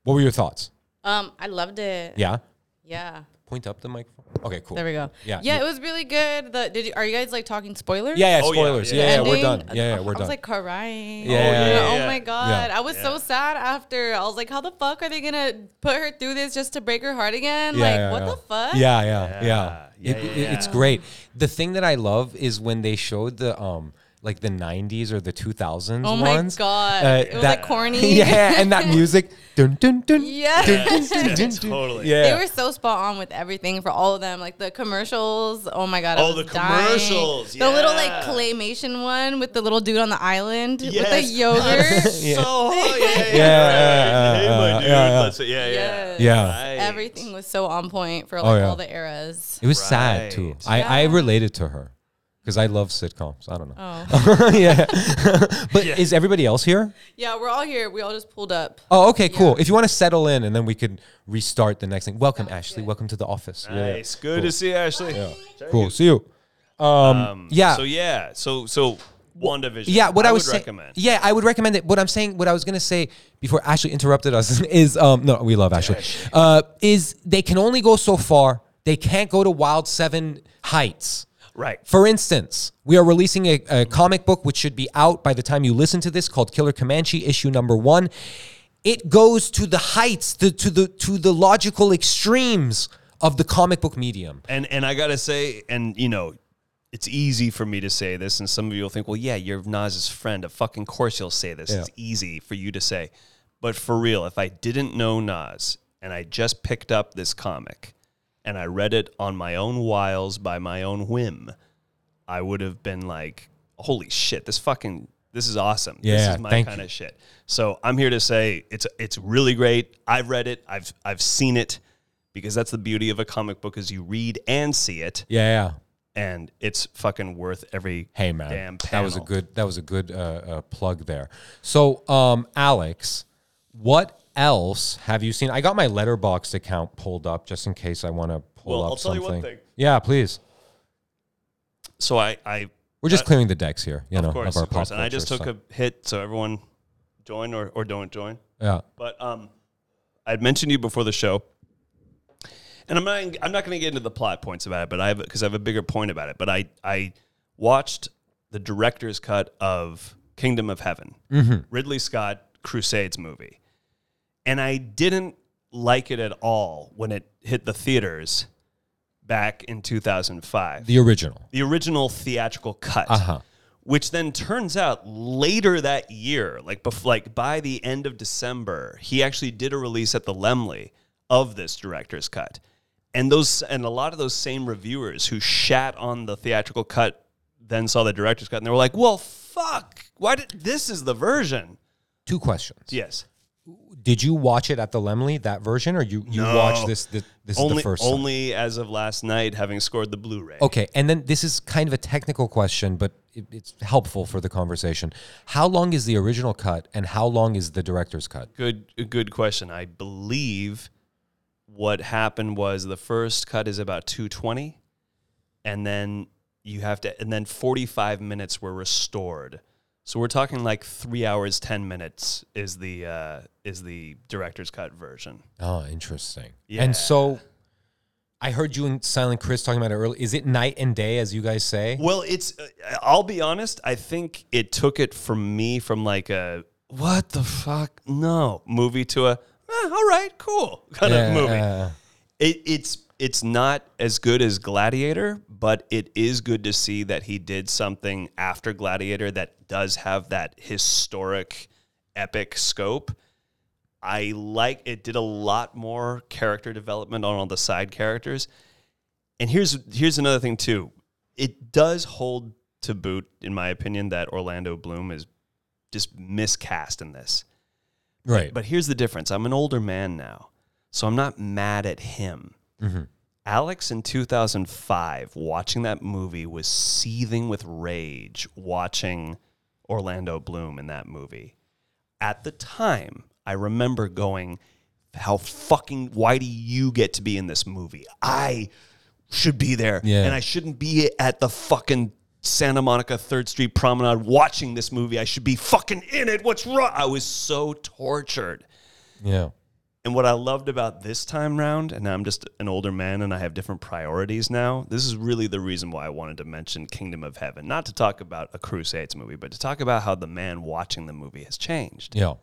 What were your thoughts? Um, I loved it. Yeah. Yeah. Point up the microphone. Okay. Cool. There we go. Yeah, Yeah, it was really good. The did you are you guys like talking spoilers? Yeah. Yeah. Oh, yeah, Spoilers. yeah. Yeah. Yeah. we're Ending? done. Yeah. Yeah. We're was done. Was like crying. Yeah, yeah, yeah, Oh yeah. my god. Yeah. I was so sad after. I was like, how the fuck are they gonna put her through this just to break her heart again? Yeah, like, yeah, what yeah. the fuck? Yeah, yeah, yeah. Yeah, It- yeah, it- It's yeah. great. The thing that I love is when they showed the um like the 90s or the 2000s Oh my ones. god. Uh, it was that- like corny. (laughs) yeah, and that (laughs) music. dun, dun, dun, Yeah. dun, dun, dun, dun, dun. totally. Yeah. They were so spot on with everything for all of them. Like the commercials. Oh my god. I Oh, the dying. commercials, The little like claymation one with the little dude on the island with the (laughs) yogurt. Yeah. So yeah, yeah, yeah. Yeah, yeah, my yeah, dude. yeah. Let's- yeah, yeah. Yes. Yeah. Right. Everything was so on point for Oh, like yeah. all the eras. It was sad too. Right. I, I related to her because I love sitcoms. I don't know. Oh. (laughs) yeah. (laughs) but is everybody else here? yeah, we're all here. We all just pulled up. Oh, okay, cool. If you want to settle in and then we could restart the next thing. Welcome, Ashley. Welcome to the office. Yeah, yeah. Nice. Good to see you, Ashley. Cool. See you. Um, Um, yeah. So yeah. So so WandaVision. Yeah, what I, was would saying. recommend. Yeah, I would recommend it. What I'm saying, what I was gonna say before Ashley interrupted us (laughs) is, um, no, we love Ashley. Uh, is they can only go so far. They can't go to Wild Seven heights. Right. For instance, we are releasing a, a comic book which should be out by the time you listen to this called Killer Comanche issue number one. It goes to the heights, the, to the to the logical extremes of the comic book medium. And and I gotta say, and you know, it's easy for me to say this, and some of you will think, well, yeah, you're Naz's friend. Of fucking course you'll say this. Yeah. It's easy for you to say. But for real, if I didn't know Naz and I just picked up this comic and I read it on my own wiles by my own whim, I would have been like, holy shit, this fucking this is awesome. this Yeah, is my kind of shit. So I'm here to say it's it's really great. I've read it. I've I've seen it because that's the beauty of a comic book is you read and see it Yeah, yeah. and it's fucking worth every Hey man, damn that was a good that was a good uh, uh, plug there. So, um, Alex, what else have you seen? I got my letterboxd account pulled up just in case I want to pull Well, up I'll tell you something. one thing. Yeah, please. So I I We're just Uh, clearing the decks here, you know, of course of our of course and I just took a hit so everyone join or, or don't join. stuff. But um, I'd mentioned you before the show, and I'm not I'm not going to get into the plot points about it, but I have because I have a bigger point about it. But I I watched the director's cut of Kingdom of Heaven, Ridley Scott Crusades movie, and I didn't like it at all when it hit the theaters back in 2005 the original. the original theatrical cut, Uh-huh. which then turns out later that year, like bef- like by the end of December, he actually did a release at the Laemmle of this director's cut, and those and a lot of those same reviewers who shat on the theatrical cut then saw the director's cut and they were like, "Well, fuck, why did this is the version?" Two questions. Yes, Did you watch it at the Laemmle that version, or you you No. watched this? This, this is only the first. time? only as of last night, having scored the Blu-ray. Okay, and then this is kind of a technical question, but it, it's helpful for the conversation. How long is the original cut, and how long is the director's cut? Good, good question. I believe what happened was the first cut is about 220, and then you have to, and then 45 minutes were restored. So we're talking like three hours, 10 minutes is the uh, is the director's cut version. Oh, interesting. Yeah. And so, I heard you and Silent Chris talking about it earlier. Is it night and day, as you guys say? Well, it's. Uh, I'll be honest. I think it took it from me from like a what the fuck no movie to a eh, all right cool kind Yeah, of movie. It, it's it's not as good as Gladiator, but it is good to see that he did something after Gladiator that does have that historic, epic scope. I like it. Did a lot more character development on all the side characters, and here's here's another thing too. It does hold to boot, in my opinion, that Orlando Bloom is just miscast in this. right. But here's the difference. I'm an older man now, so I'm not mad at him. Mm-hmm. Alex in 2005, watching that movie, was seething with rage watching Orlando Bloom in that movie. At the time, I remember going, how fucking why do you get to be in this movie? I should be there, Yeah. and I shouldn't be at the fucking Santa Monica Third Street Promenade watching this movie. I should be fucking in it. What's wrong? I was so tortured. Yeah. And what I loved about this time round, and I'm just an older man and I have different priorities now, this is really the reason why I wanted to mention Kingdom of Heaven. Not to talk about a Crusades movie, but to talk about how the man watching the movie has changed. Yeah.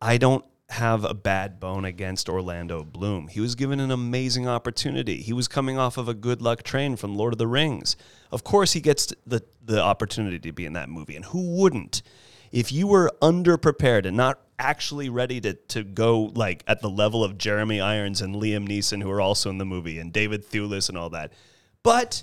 I don't have a bad bone against Orlando Bloom. He was given an amazing opportunity. He was coming off of a good luck train from Lord of the Rings. Of course, he gets the, the opportunity to be in that movie, and who wouldn't? If you were underprepared and not actually ready to, to go like at the level of Jeremy Irons and Liam Neeson, who are also in the movie, and David Thewlis and all that, but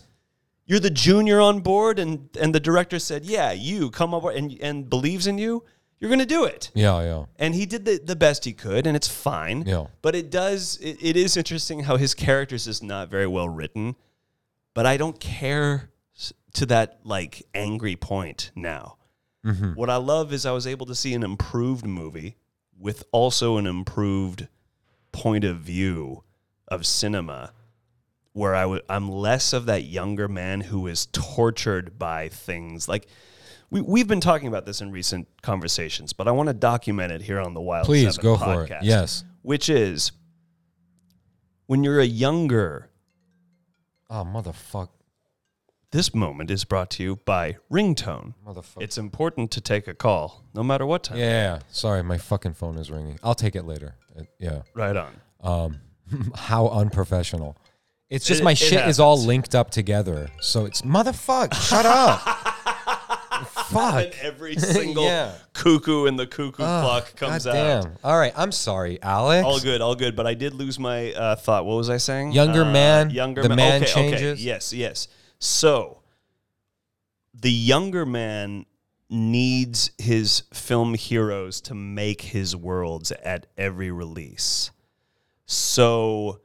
you're the junior on board, and and the director said, "Yeah, you come over and and believes in you, you're going to do it." Yeah. Yeah. and he did the, the best he could and it's fine Yeah. but it does it, it is interesting how his characters is not very well written but i don't care to that like angry point now Mm-hmm. what i love is i was able to see an improved movie with also an improved point of view of cinema where I w- I'm less of that younger man who is tortured by things like we, we've been talking about this in recent conversations, but I want to document it here on the Wild Please Seven go for it. podcast, Yes. which is when you're a younger. Oh, motherfuck. This moment is brought to you by Ringtone. Motherfucker. It's important to take a call, no matter what time. yeah. Sorry, my fucking phone is ringing. I'll take it later. It- yeah. Right on. Um, (laughs) how unprofessional. It's just It- my it shit is all happens. linked up together. So it's motherfuck. Shut up. (laughs) Fuck. And every single (laughs) Yeah. cuckoo in the cuckoo clock comes God out. damn. All right. I'm sorry, Alex. All good, all good. But I did lose my uh, thought. What was I saying? Younger Uh, man, Younger the ma- man changes. Okay. Yes, yes. So the younger man needs his film heroes to make his worlds at every release. So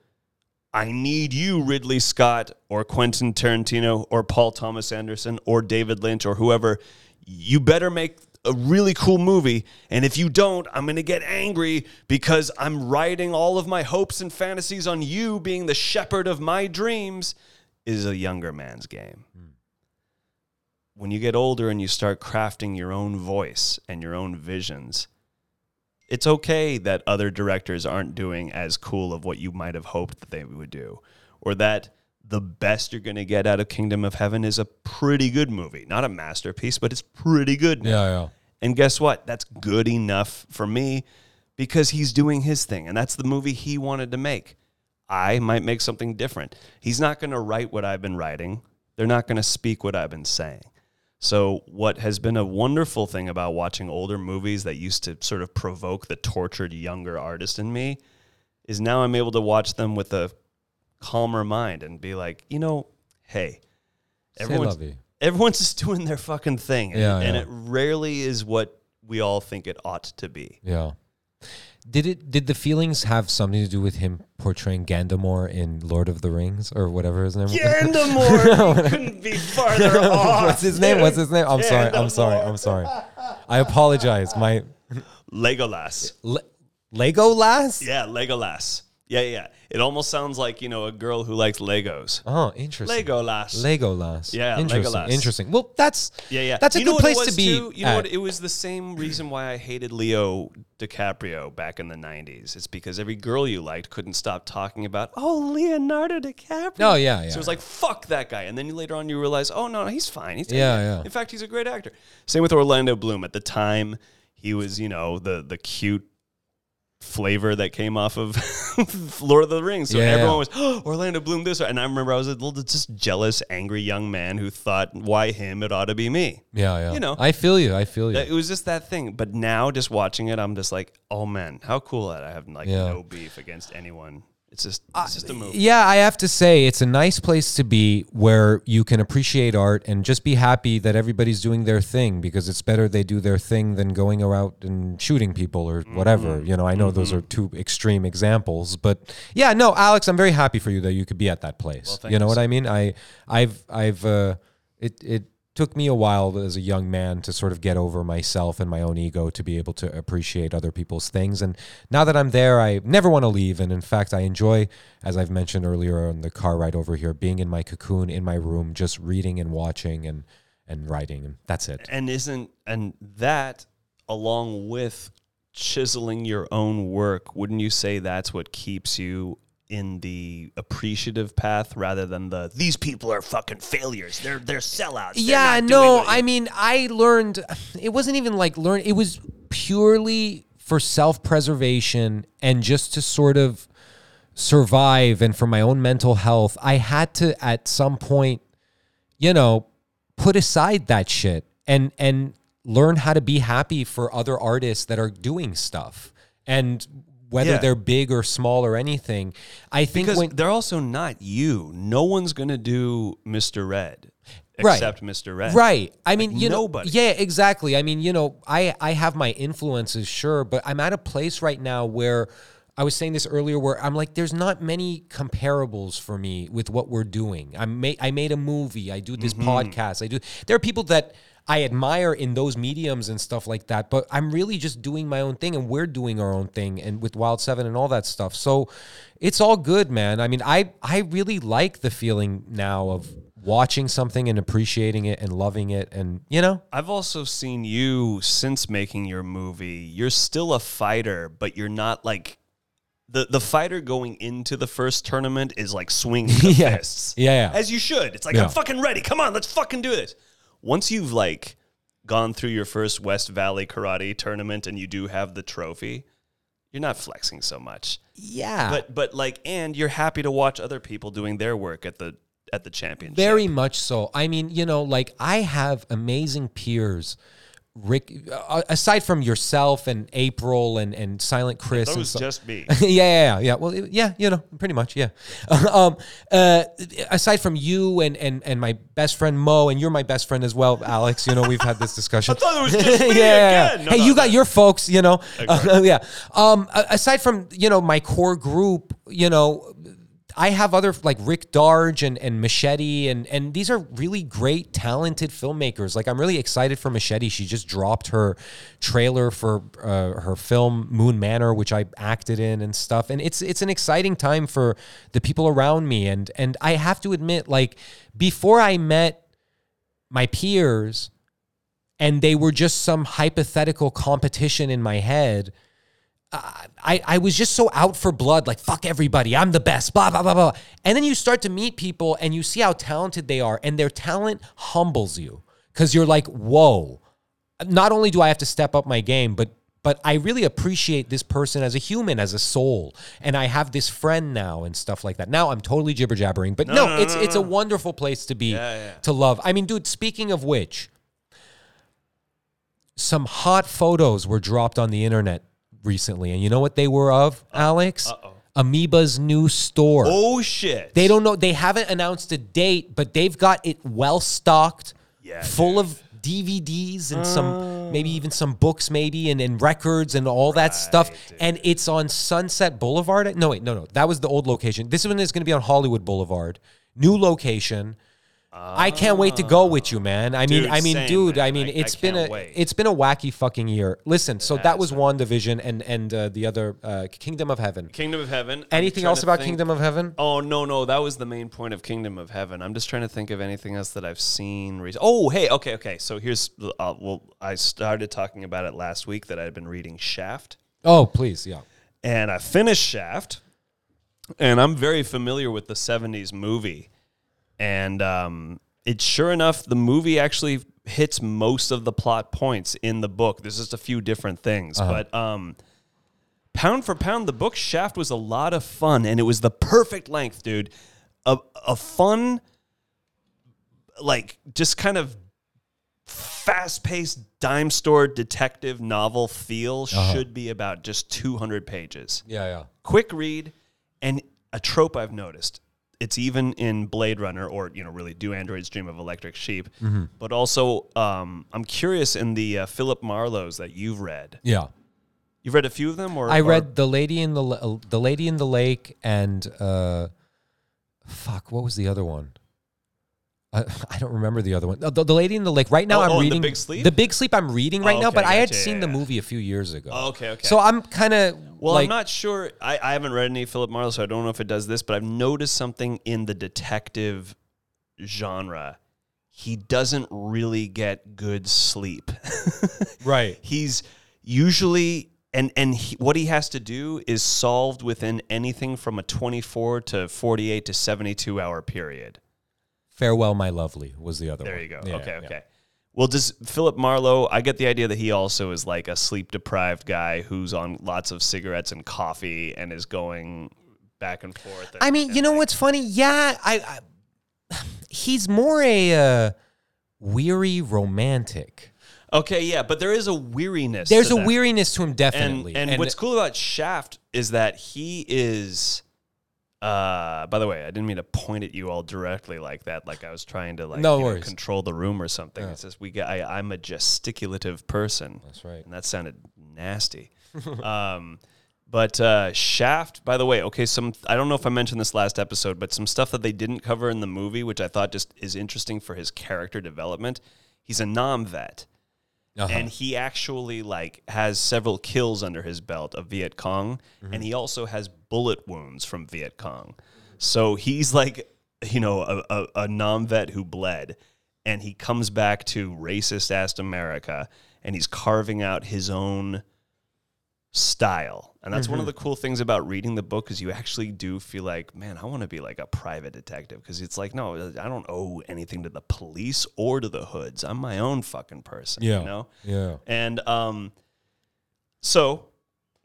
I need you, Ridley Scott, or Quentin Tarantino, or Paul Thomas Anderson, or David Lynch, or whoever. You better make a really cool movie. And if you don't, I'm going to get angry because I'm riding all of my hopes and fantasies on you being the shepherd of my dreams, is a younger man's game. Hmm. When you get older and you start crafting your own voice and your own visions, it's okay that other directors aren't doing as cool of what you might have hoped that they would do, or that the best you're going to get out of Kingdom of Heaven is a pretty good movie, not a masterpiece, but it's pretty good. now. Yeah, yeah. And guess what? That's good enough for me because he's doing his thing, and that's the movie he wanted to make. I might make something different. He's not going to write what I've been writing. They're not going to speak what I've been saying. So, what has been a wonderful thing about watching older movies that used to sort of provoke the tortured younger artist in me is now I'm able to watch them with a calmer mind and be like, you know, hey, everyone's, everyone's (laughs) just doing their fucking thing. And, Yeah, and it rarely is what we all think it ought to be. Yeah. Did it? Did the feelings have something to do with him portraying Gandalf in Lord of the Rings or whatever his name? was? Gandamore (laughs) couldn't be farther (laughs) off. What's his name? What's his name? I'm sorry. I'm sorry. I'm sorry. I apologize. My Legolas. Le- Lego lass. Yeah, Legolas. Yeah, yeah. It almost sounds like, you know, a girl who likes Legos. Oh, interesting. Legolas. Lego lass. Yeah, interesting. Legolas. Interesting. Well, that's Yeah, yeah. That's a You know good place to be. too? You know at. what? It was the same reason why I hated Leo DiCaprio back in the '90s. It's because every girl you liked couldn't stop talking about, oh, Leonardo DiCaprio. Oh, yeah, yeah. So it was like, fuck that guy. And then later on, you realize, oh no, no, he's fine. He's Yeah, yeah. In fact, he's a great actor. Same with Orlando Bloom. At the time, he was, you know, the the cute flavor that came off of (laughs) Lord of the Rings. So Yeah, everyone was, oh, Orlando Bloom this. And I remember I was a little just jealous, angry young man who thought, why him? It ought to be me. yeah, yeah. you know. I feel you. I feel you. It was just that thing. But now, just watching it, I'm just like, oh man, how cool that I have like Yeah. no beef against anyone. It's just, it's just a movie. Yeah, I have to say it's a nice place to be where you can appreciate art and just be happy that everybody's doing their thing because it's better they do their thing than going around and shooting people or whatever. Mm-hmm. You know, I know those are two extreme examples, but yeah, no, Alex, I'm very happy for you that you could be at that place. thank you know you, what. I mean? I I've I've uh it it took me a while as a young man to sort of get over myself and my own ego to be able to appreciate other people's things. And now that I'm there, I never want to leave. And in fact, I enjoy, as I've mentioned earlier on the car ride over here, being in my cocoon in my room, just reading and watching and and writing, and that's it. And isn't and that along with chiseling your own work, wouldn't you say that's what keeps you in the appreciative path rather than the these people are fucking failures. They're they're sellouts. They're yeah, no, I mean, I learned. It wasn't even like learn. It was purely for self preservation and just to sort of survive and for my own mental health. I had to at some point, you know, put aside that shit and and learn how to be happy for other artists that are doing stuff and whether Yeah. they're big or small or anything. I think because when they're also not you. No one's gonna do Mr. Red Right. except Mr. Red. Right. I mean, you nobody. know, yeah, exactly. I mean, you know, I I have my influences, sure, but I'm at a place right now where I was saying this earlier, where I'm like, there's not many comparables for me with what we're doing. I made I made a movie. I do this Mm-hmm. podcast. I do. There are people that. I admire in those mediums and stuff like that, but I'm really just doing my own thing and we're doing our own thing and with Wild 7 and all that stuff. So it's all good, man. I mean, I I really like the feeling now of watching something and appreciating it and loving it and you know I've also seen you since making your movie. You're still a fighter, but you're not like the the fighter going into the first tournament is like swinging the (laughs) Yeah. fists. Yeah, yeah. As you should. It's like Yeah. I'm fucking ready. Come on, let's fucking do this. Once you've like gone through your first West Valley karate tournament and you do have the trophy, you're not flexing so much. yeah But but like and you're happy to watch other people doing their work at the at the championship. very much so i mean you know like i have amazing peers rick uh, aside from yourself and april and and silent chris that was so- just me. (laughs) yeah, yeah, yeah. Well, yeah, you know, pretty much, yeah. (laughs) um, uh, aside from you and and and my best friend Mo, and you're my best friend as well, Alex. You know, we've had this discussion. (laughs) I thought it was just me yeah, again. No, hey, no, you got your folks. You know, Uh, yeah. Um, aside from you know my core group, you know. I have other like Rick Darge and, and Machete and and these are really great talented filmmakers. Like I'm really excited for Machete. She just dropped her trailer for uh, her film Moon Manor, which I acted in and stuff. And it's it's an exciting time for the people around me. And and I have to admit, like before I met my peers, and they were just some hypothetical competition in my head. I, I was just so out for blood, like fuck everybody, I'm the best, blah blah blah blah. And then you start to meet people and you see how talented they are, and their talent humbles you because you're like, whoa. Not only do I have to step up my game, but but I really appreciate this person as a human, as a soul, and I have this friend now and stuff like that. Now I'm totally jibber jabbering, but no, it's it's a wonderful place to be to love. I mean, dude, speaking of which, some hot photos were dropped on the internet recently, and you know what they were of, Alex? Amoeba's new store. Oh shit. They don't know. They haven't announced a date, but they've got it well stocked, Yeah, full of DVDs and some maybe even some books, maybe and, and records and all that stuff. And it's on Sunset Boulevard. No, wait, no, no, that was the old location. This one is going to be on Hollywood Boulevard, new location. I can't wait to go with you, man. I mean, Dude, I mean, same, dude. man. I mean, I- I it's been a wait. it's been a wacky fucking year. Listen, so that was been. WandaVision and and uh, the other uh, Kingdom of Heaven. Kingdom of Heaven. Anything else about think- Kingdom of Heaven? Oh no, no, that was the main point of Kingdom of Heaven. I'm just trying to think of anything else that I've seen recently. Oh, hey, okay, okay. So here's uh, well, I started talking about it last week that I'd been reading Shaft, Oh, please, yeah. and I finished Shaft, and I'm very familiar with the '70s movie, and um, it sure enough, the movie actually hits most of the plot points in the book. There's just a few different things, but um, pound for pound, the book Shaft was a lot of fun, and it was the perfect length, dude. A a fun, like just kind of fast paced dime store detective novel feel should be about just 200 pages Yeah, yeah. quick read and a trope I've noticed. It's even in Blade Runner or you know really Do Androids Dream of Electric Sheep, Mm-hmm. but also um, I'm curious in the uh, Philip Marlowe's that you've read. Yeah. You've read a few of them, or I or- read the lady in the La- the lady in the lake and uh, fuck, what was the other one? Uh, (laughs) I don't remember the other one. The, the Lady in the Lake. Right now, Oh, I'm oh, and The reading Big Sleep? The Big Sleep. I'm reading right Oh, now, okay, but I had gotcha, seen yeah, the movie a few years ago. Oh, okay, okay. So I'm kind of Well, like, I'm not sure. I, I haven't read any Philip Marlowe, so I don't know if it does this, but I've noticed something in the detective genre. He doesn't really get good sleep. (laughs) right. He's usually and and he, what he has to do is solved within anything from a 24 to 48 to 72 hour period. Farewell, my lovely was the other one. There one. you go. Yeah, okay, yeah. okay. Well, does Philip Marlowe? I get the idea that he also is like a sleep deprived guy who's on lots of cigarettes and coffee and is going back and forth. and- I mean, you know like- what's funny? Yeah, I, I (sighs) he's more a uh, weary romantic. Okay, yeah, but there is a weariness. There's a that. weariness to him, and definitely. and, what's cool about Shaft is that he is. Uh, by the way, I didn't mean to point at you all directly like that, like I was trying to like No you know, worries. control the room or something. Yeah. It's just we get. I, I'm a gesticulative person. That's right. and that sounded nasty. (laughs) um, but uh, Shaft, by the way, okay, some I don't know if I mentioned this last episode, but some stuff that they didn't cover in the movie, which I thought just is interesting for his character development. He's a nom vet, Uh-huh. and he actually like has several kills under his belt of Viet Cong, and he also has bullet wounds from Viet Cong. So he's like, you know, a, a, a nom vet who bled, and he comes back to racist ass America, and he's carving out his own style. And that's one of the cool things about reading the book is you actually do feel like, man, I want to be like a private detective because it's like, no, I don't owe anything to the police or to the hoods. I'm my own fucking person. Yeah. You know? yeah. And um, so,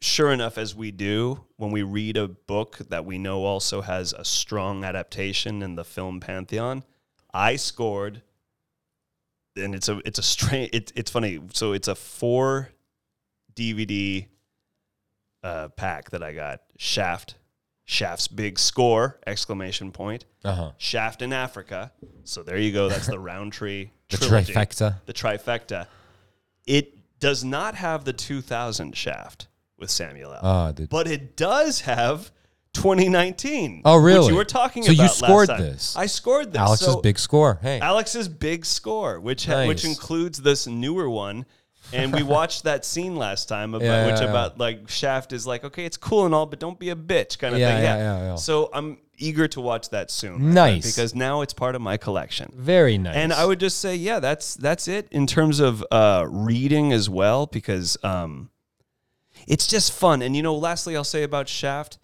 sure enough, as we do, when we read a book that we know also has a strong adaptation in the film pantheon, I scored, and it's a it's a strange. It, it's funny. So it's a four DVD uh, pack that I got. Shaft, Shaft's big score! Exclamation point. Uh huh. Shaft in Africa. So there you go. That's the Roundtree (laughs) The trilogy trifecta. the trifecta. It does not have the 2000 shaft with Samuel L. Ah, the- but it does have 2019. Oh, Which really? you were talking So you about. last scored time. this. I scored this. Alex's So big score. Hey. Alex's big score, which ha- which includes this newer one. And we watched that scene last time about Yeah, which yeah, yeah. about like Shaft is like, okay, it's cool and all, but don't be a bitch kind of thing. yeah, yeah, yeah. So I'm eager to watch that soon. Nice. Because now it's part of my collection. Very nice. And I would just say, yeah, that's that's it in terms of uh, reading as well, because um, it's just fun. And you know, lastly, I'll say about Shaft,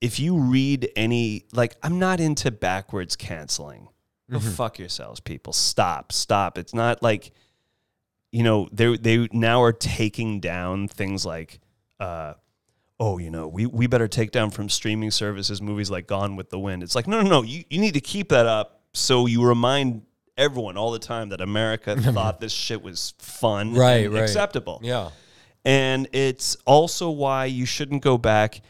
if you read any, like, I'm not into backwards canceling. Go fuck yourselves, people. Stop, stop. It's not like, you know, they they now are taking down things like. Uh, oh, you know, we, we better take down from streaming services movies like Gone with the Wind. It's like, no, no, no, you, you need to keep that up so you remind everyone all the time that America (laughs) thought this shit was fun Right, right. acceptable. yeah. And it's also why you shouldn't go back.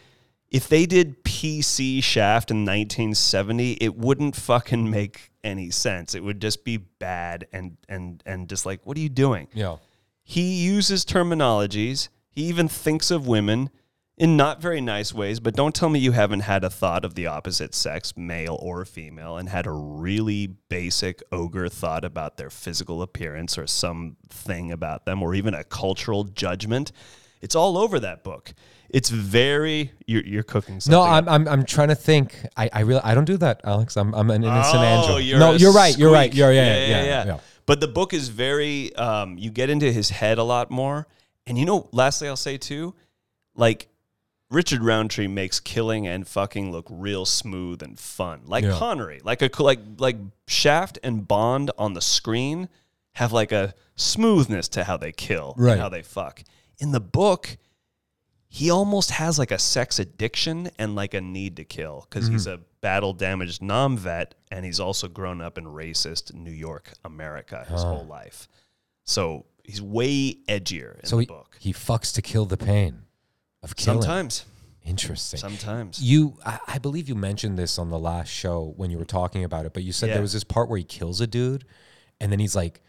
If they did PC Shaft in 1970, it wouldn't fucking make any sense. It would just be bad and and and just like, what are you doing? Yeah. He uses terminologies. He even thinks of women in not very nice ways, but don't tell me you haven't had a thought of the opposite sex, male or female, and had a really basic ogre thought about their physical appearance or something about them, or even a cultural judgment. It's all over that book. It's very you're, you're cooking something. No. I'm, I'm I'm trying to think. I I really I don't do that, Alex. I'm I'm an innocent Oh, angel. you're no, you're right. You're right. You're yeah yeah yeah. yeah, But the book is very. Um, you get into his head a lot more, and you know. Lastly, I'll say too, like Richard Roundtree makes killing and fucking look real smooth and fun, like Yeah. Connery, like a like like Shaft and Bond on the screen have like a smoothness to how they kill, and Right. how they fuck. In the book, he almost has like a sex addiction and like a need to kill because he's Mm-hmm. a battle damaged nom vet and he's also grown up in racist New York, America his whole life. So he's way edgier in So the he, book. he fucks to kill the pain of killing. Sometimes. Interesting. Sometimes. You, I, I believe you mentioned this on the last show when you were talking about it, but you said Yeah. there was this part where he kills a dude, and then he's like,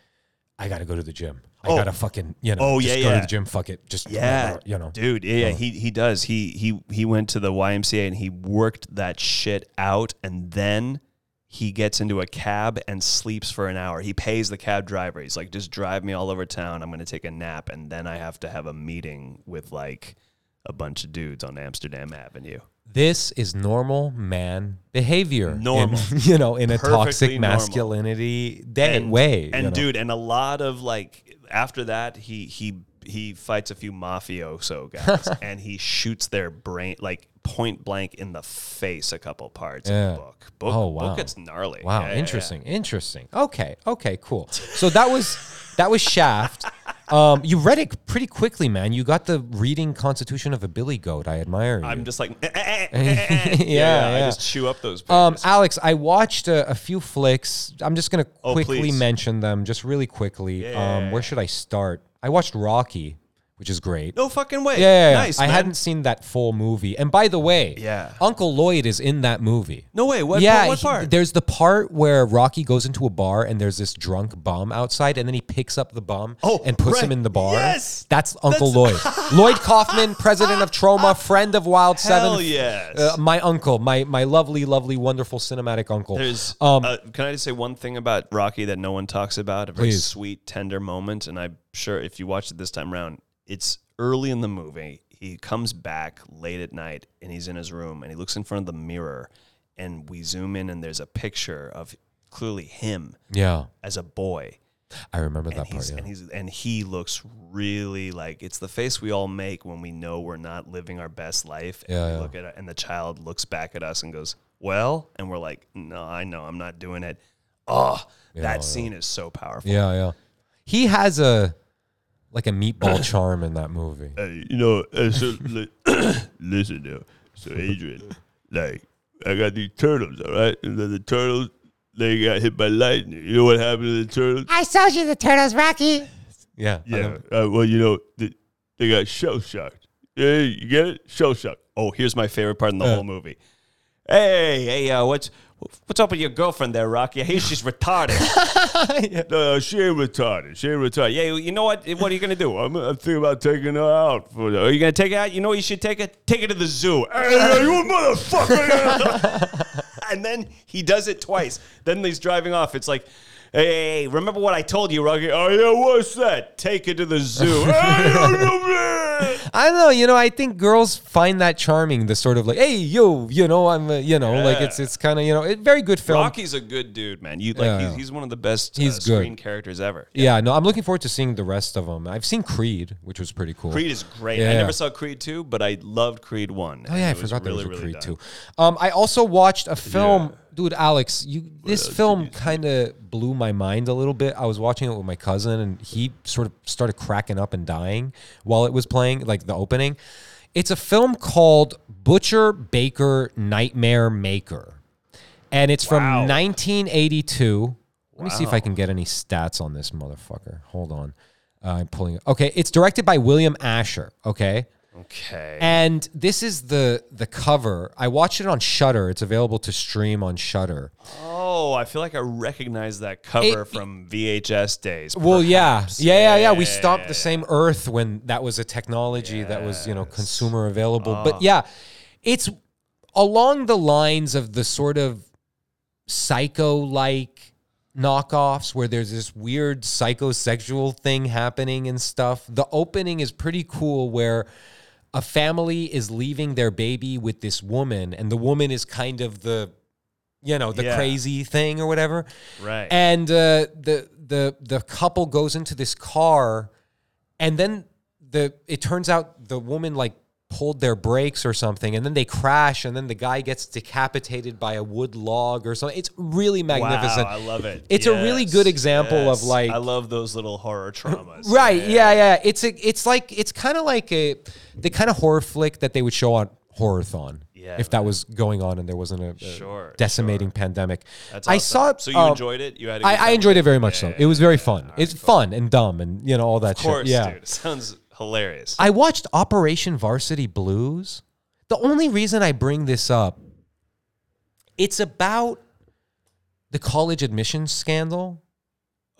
"I got to go to the gym. I Oh. got to fucking, you know, Oh, just yeah, go to the gym. Fuck it, just Yeah, you know, dude. Yeah, yeah, Oh. he he does. He he he went to the YMCA and he worked that shit out, and then he gets into a cab and sleeps for an hour. He pays the cab driver. He's like, just drive me all over town. I'm going to take a nap. And then I have to have a meeting with like a bunch of dudes on Amsterdam Avenue. This is normal man behavior. in- Normal. (laughs) you know, in a Perfectly toxic normal. masculinity day way. And you know? dude, and a lot of like after that, he he he fights a few mafioso guys (laughs) and he shoots their brain like point blank in the face a couple parts in Yeah. the book. Book, Oh, wow. book it's gnarly. Wow, Yeah, yeah, yeah. interesting, interesting. Okay, okay, cool. So that was that was Shaft. (laughs) Um, you read it pretty quickly, man. You got the reading Constitution of a Billy Goat. I admire you. I'm just like, eh, eh, eh, (laughs) eh, eh. Yeah, I just chew up those. um. Alex, I watched a, a few flicks. I'm just gonna Oh, quickly please. mention them, just really quickly. Um, where should I start? I watched Rocky, which is great. no fucking way. Yeah, yeah, yeah. nice. I man. hadn't seen that full movie. And by the way, Yeah. Uncle Lloyd is in that movie. No way. What? yeah, What he- part? there's the part where Rocky goes into a bar and there's this drunk bum outside, and then he picks up the bum Oh, and puts him right. in the bar. Yes! that's Uncle Lloyd. (laughs) Lloyd Kaufman, president of Troma, (laughs) friend of Wild Hell Seven. yes. Uh, my uncle, my my lovely, lovely, wonderful cinematic uncle. There's. um, uh, can I just say one thing about Rocky that no one talks about? A very Please. sweet, tender moment, and I'm sure if you watch it this time around, it's early in the movie. He comes back late at night, and he's in his room, and he looks in front of the mirror, and we zoom in, and there's a picture of clearly him yeah, as a boy. I remember and that part. Yeah. and he's and he looks really like it's the face we all make when we know we're not living our best life. And Yeah, we yeah. look at it, and the child looks back at us and goes, "Well," and we're like, "No, I know, I'm not doing it." Oh, Yeah, that scene is so powerful. yeah, yeah. He has a like a meatball (laughs) charm in that movie. Hey, you know, uh, so, (coughs) li- (coughs) listen now. So, Adrian, like, I got these turtles, all right? And then the turtles, they got hit by lightning. You know what happened to the turtles? I sold you the turtles, Rocky. Yeah, Yeah. Uh, well, you know, they, they got shell shocked. Yeah, you get it? Shell shocked. Oh, here's my favorite part in the Uh. whole movie. Hey, hey, uh, what's what's up with your girlfriend there, Rocky? I hear she's retarded. (laughs) No, she ain't retarded. She ain't retarded. yeah, you know what? What are you gonna do? I'm, I'm thinking about taking her out for. Are you gonna take her out? You know what you should take it? Take it to the zoo. (laughs) Hey, you motherfucker! (laughs) and then he does it twice. Then he's driving off. It's like, hey, hey, hey, remember what I told you, Rocky? oh yeah, what's that? Take it to the zoo. Hey, yo, yo, man. I don't know. You know, I think girls find that charming. The sort of like, hey, yo, you know, I'm, uh, you know, like it's it's kind of you know, it, very good film. Rocky's a good dude, man. You like Yeah, he's, he's one of the best He's uh, good. screen characters ever. Yeah, no, I'm looking forward to seeing the rest of them. I've seen Creed, which was pretty cool. Creed is great. I never saw Creed 2, but I loved Creed 1. Oh yeah, I forgot there was a really, Creed really done. Um, I also watched a film, dude. Alex, you this film kind of blew my mind a little bit. I was watching it with my cousin, and he sort of started cracking up and dying while it was playing, like the opening. It's a film called Butcher Baker Nightmare Maker, and it's from 1982. Let me see if I can get any stats on this motherfucker. Hold on. Uh, I'm pulling it. Okay, it's directed by William Asher. Okay. Okay. And this is the the cover. I watched it on Shudder. It's available to stream on Shudder. oh, I feel like I recognize that cover It- from VHS days. Well, yeah, perhaps. yeah, yeah, yeah. We yeah, stopped the same Earth when that was a technology that was you know consumer available. Ah. But yeah, it's along the lines of the sort of psycho like knockoffs where there's this weird psychosexual thing happening and stuff. The opening is pretty cool where a family is leaving their baby with this woman and the woman is kind of the you know the Yeah. crazy thing or whatever Right. and uh, the the the couple goes into this car and then the it turns out the woman like pulled their brakes or something and then they crash and then the guy gets decapitated by a wood log or something it's really magnificent Wow, I love it. It's a really good example of, like- I love those little horror traumas. Right. Yeah. Yeah. It's a. It's like. It's kind of like a the kind of horror flick that they would show on Horrorthon. Yeah, If that was going on and there wasn't a, a Sure, decimating pandemic. That's I saw it. So you um, enjoyed it? You had I, I enjoyed it very much Yeah, so. yeah, It was very fun. It's fun and dumb and you know all that Of course, shit. Yeah. dude. It sounds hilarious. I watched Operation Varsity Blues. The only reason I bring this up, it's about the college admissions scandal.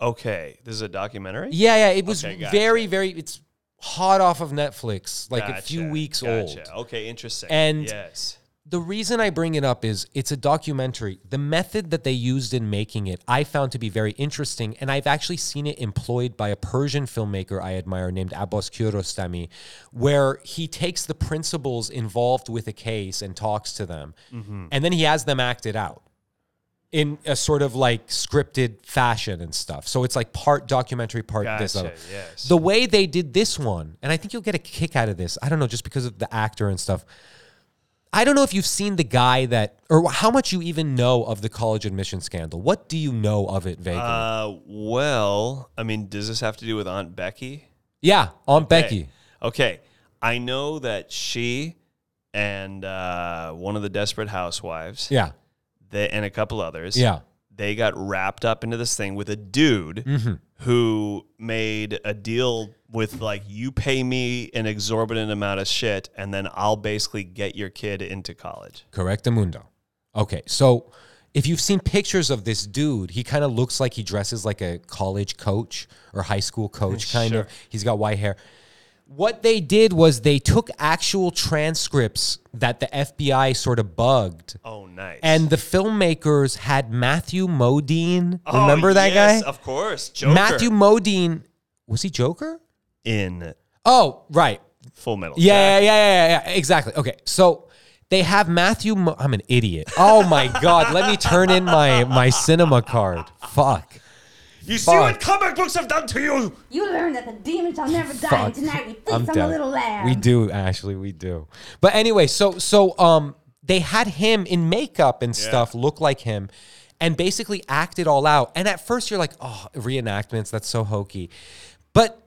okay. This is a documentary? Yeah, yeah. It was Okay, gotcha. very, very. It's hot off of Netflix, like a few weeks gotcha. old. Okay, interesting. And- yes. The reason I bring it up is it's a documentary. The method that they used in making it, I found to be very interesting, and I've actually seen it employed by a Persian filmmaker I admire named Abbas Kiarostami, where he takes the principals involved with a case and talks to them, mm-hmm. and then he has them act it out in a sort of like scripted fashion and stuff. So it's like part documentary, part this. Other. yes. The way they did this one, and I think you'll get a kick out of this. I don't know, just because of the actor and stuff. I don't know if you've seen the guy that, or how much you even know of the college admission scandal. What do you know of it vaguely? Uh, well, I mean, does this have to do with Aunt Becky? yeah, Aunt Becky. Okay. I know that she and uh, one of the Desperate Housewives, Yeah, they, and a couple others, yeah, they got wrapped up into this thing with a dude Mm-hmm. who made a deal with like you pay me an exorbitant amount of shit and then I'll basically get your kid into college. correct, mundo. Okay, so if you've seen pictures of this dude, he kind of looks like he dresses like a college coach or high school coach, (laughs) kind of. He's got white hair. What they did was they took actual transcripts that the FBI sort of bugged. Oh, nice. And the filmmakers had Matthew Modine. Oh, Remember that yes, guy? Of course. Joker. Matthew Modine. Was he Joker? in Oh, right. Full Metal. Yeah, yeah, yeah, yeah, yeah. Exactly. Okay. So they have Matthew. Mo- I'm an idiot. Oh my God. Let me turn in my my cinema card. Fuck. You see Fuck. what comic books have done to you? You learn that the demons shall never die. Fuck. Tonight we feast I'm on the dead. little lamb. We do, Ashley. We do. But anyway, so so um, they had him in makeup and stuff, look like him, and basically act it all out. And at first, you're like, oh, reenactments. That's so hokey, but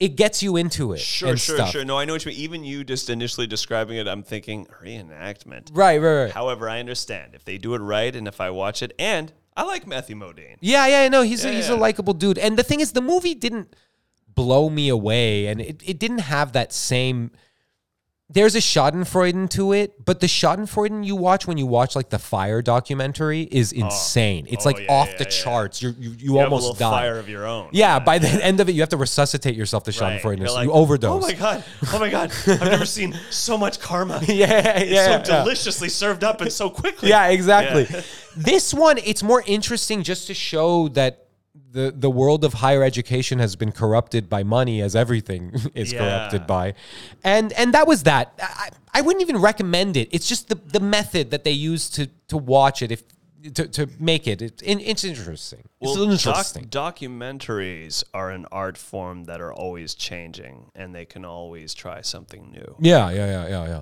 it gets you into it. Sure, and sure, stuff. sure. No, I know what you mean. Even you just initially describing it, I'm thinking reenactment. Right, right, right. However, I understand if they do it right and if I watch it, and I like Matthew Modine. Yeah, yeah, no, he's a, he's a Yeah. likable dude. And the thing is, the movie didn't blow me away, and it, it didn't have that same. There's a Schadenfreude to it, but the Schadenfreude you watch when you watch like the Fyre documentary is oh. insane. It's Oh, like yeah, off yeah, the yeah. charts. You're, you you You have a almost die. fire of your own. Yeah, by the end of it, you have to resuscitate yourself to Right. Schadenfreude. You're you overdose. Oh my god! Oh my god! I've never seen so much karma. yeah, (laughs) yeah, It's so deliciously served up and so quickly. (laughs) Yeah, exactly. (laughs) This one, it's more interesting just to show that the the world of higher education has been corrupted by money, as everything (laughs) is Yeah. corrupted by, and and that was that. I, I wouldn't even recommend it. It's just the the method that they use to to watch it if. To, to make it, it, it's interesting. Well, it's doc- interesting. documentaries are an art form that are always changing, and they can always try something new. Yeah, yeah, yeah, yeah, yeah.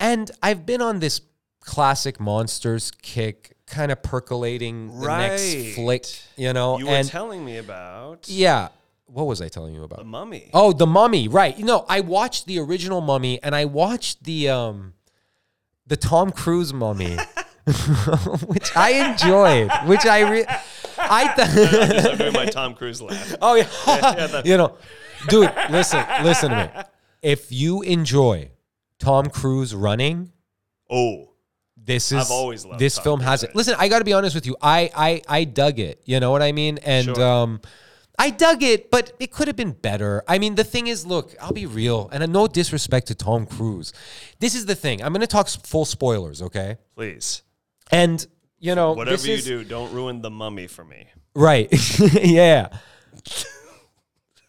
And I've been on this classic monsters kick, kind of percolating the next flick, you know. You were and telling me about yeah, what was I telling you about? the Mummy. Oh, the Mummy, right? You know, I watched the original Mummy, and I watched the um, the Tom Cruise Mummy, (laughs) which I enjoyed. Which I re- I (laughs) th- I'm doing my Tom Cruise laugh. (laughs) oh yeah, you know, dude, listen, listen to me. If you enjoy Tom Cruise running, Oh, this is I've always loved this Tom film has it. Listen, I got to be honest with you. I I I dug it. You know what I mean? And Sure. um I dug it, but it could have been better. I mean, the thing is, look, I'll be real, and no disrespect to Tom Cruise. This is the thing. I'm going to talk full spoilers, okay? please. And you know, Whatever you is- do, don't ruin the Mummy for me. Right. (laughs) yeah.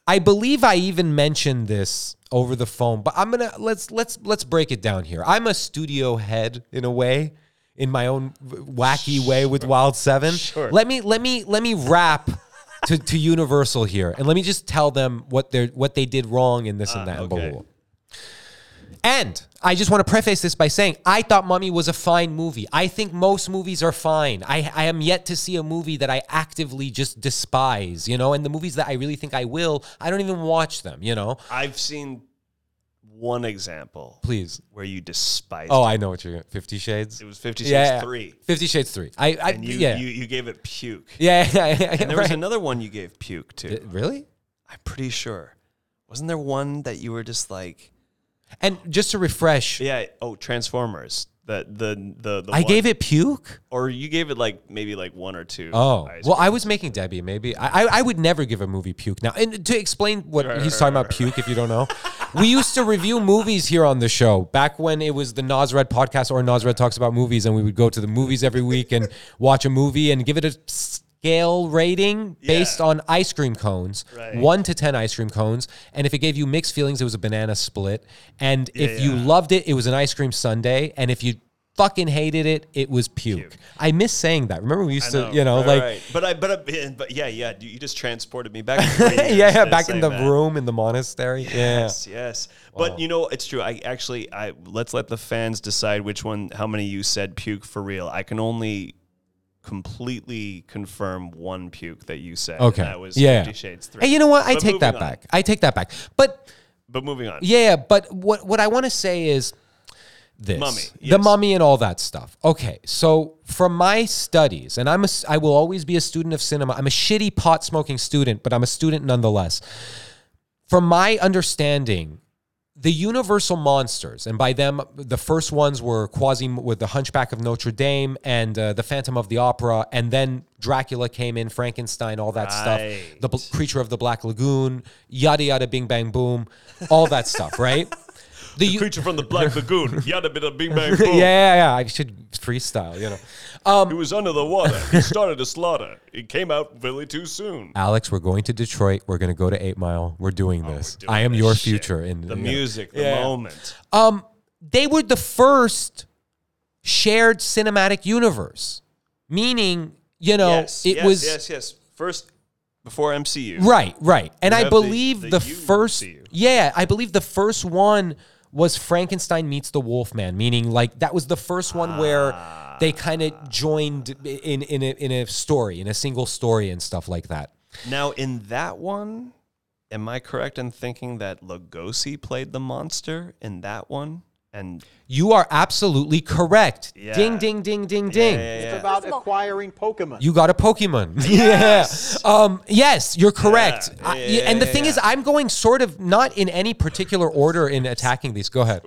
I believe I even mentioned this over the phone, but I'm to let's let's let's break it down here. I'm a studio head in a way, in my own wacky way with Wild 7. Sure. Let me let me let me wrap to, to Universal here and let me just tell them what they what they did wrong in this and ah, that and blah, blah, okay. And I just want to preface this by saying I thought Mummy was a fine movie. I think most movies are fine. I, I am yet to see a movie that I actively just despise, you know, and the movies that I really think I will, I don't even watch them, you know. I've seen one example Please. where you despise Oh, it. I know what you're Fifty Shades. It was Fifty Shades yeah, yeah. 3. Fifty Shades 3. I, I And you, yeah. you, you gave it puke. yeah, yeah, yeah, And there was another one you gave puke to. Really? I'm pretty sure. Wasn't there one that you were just like, And just to refresh, yeah, oh, Transformers. That the the the I one- gave it puke. or you gave it like maybe like one or two. Oh, ice well, cream. I was making Debbie. Maybe I, I, I would never give a movie puke. Now, and to explain what Right, he's right, talking right, about, puke. If you don't know, we used to review movies here on the show back when it was the Nazred podcast or Nazred talks about movies, and we would go to the movies every week and watch a movie and give it a scale rating based Yeah. on ice cream cones, Right. one to ten ice cream cones, and if it gave you mixed feelings, it was a banana split, and if you loved it, it was an ice cream sundae, and if you fucking hated it, it was puke. I miss saying that. Remember we used I to, you know, right, like right. But I, but, uh, I, but yeah, yeah. You you just transported me back. (laughs) yeah, yeah, back in the that. room in the monastery. Yes, yes. But you know, it's true. I actually, I let's let the fans decide which one, how many you said puke for real. I can only completely confirm one puke that you said. Okay. that was yeah. Fifty Shades Three. Hey, you know what? I But take that on. back. I take that back. But But moving on. yeah, but what what I want to say is this Mummy, the mummy and all that stuff. Okay, so from my studies, and I'm a, I will always be a student of cinema. I'm a shitty pot smoking student, but I'm a student nonetheless. From my understanding, the universal monsters, and by them, the first ones were Quasi with the Hunchback of Notre Dame and uh, the Phantom of the Opera, and then Dracula came in, Frankenstein, all that stuff, the bl- creature of the Black Lagoon, yada yada, bing bang boom, all that stuff, right? The, u- Creature from the Black Lagoon. Yada bit of bing bang (laughs) boom. yeah, yeah. I should freestyle, you know. He was under the water. He started a slaughter. It came out really too soon. Alex, we're going to Detroit. We're going to go to Eight Mile. We're doing this. doing I am this your shit. future. In The you know. music, the Yeah. moment. Um, they were the first shared cinematic universe, meaning you know yes, it yes, was yes, yes. First, before MCU. right, right, and I have the- believe the the, first, yeah, I believe the first one was Frankenstein meets the Wolfman, meaning like that was the first one where ah. they kind of joined in in a, in a story, in a single story and stuff like that. Now, in that one, am I correct in thinking that Lugosi played the monster in that one? And You are absolutely correct. Yeah. Ding, ding, ding, ding, ding. yeah, yeah, yeah. about acquiring Pokemon. You got a Pokemon. (laughs) Yes. yeah. Um, yes, you're correct. Yeah, I- yeah, and the yeah, thing yeah. is, I'm going sort of not in any particular order in attacking these. Go ahead.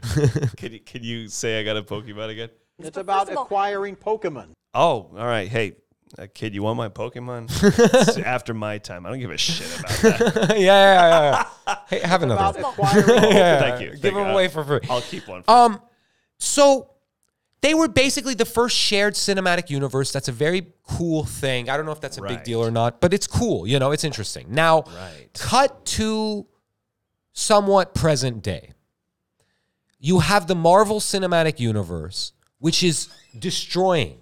(laughs) Can you, can you say I got a Pokemon again? It's about acquiring Pokemon. Oh, all right. Hey, uh, kid, you want my Pokemon? (laughs) it's after my time. I don't give a shit about that. (laughs) yeah, yeah, yeah, yeah. (laughs) Hey, have another one. acquiring Yeah, Thank you. Give Thank them you. away for free. I'll keep one. For Um, so they were basically the first shared cinematic universe. That's a very cool thing. I don't know if that's a big deal or not, but it's cool. You know, it's interesting. Now, Right. cut to somewhat present day. You have the Marvel Cinematic Universe, which is destroying,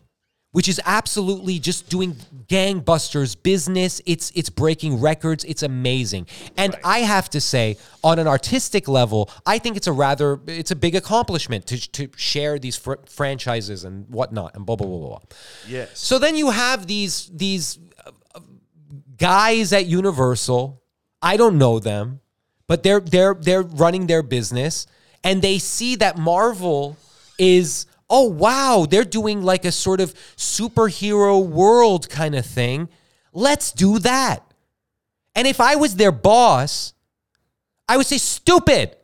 which is absolutely just doing gangbusters business. It's it's breaking records. It's amazing. And I have to say, on an artistic level, I think it's a rather it's a big accomplishment to to share these fr- franchises and whatnot and blah blah blah blah. blah. yes. So then you have these these uh, guys at Universal. I don't know them, but they're they're they're running their business and they see that Marvel is oh wow, they're doing like a sort of superhero world kind of thing. Let's do that. And if I was their boss, I would say stupid.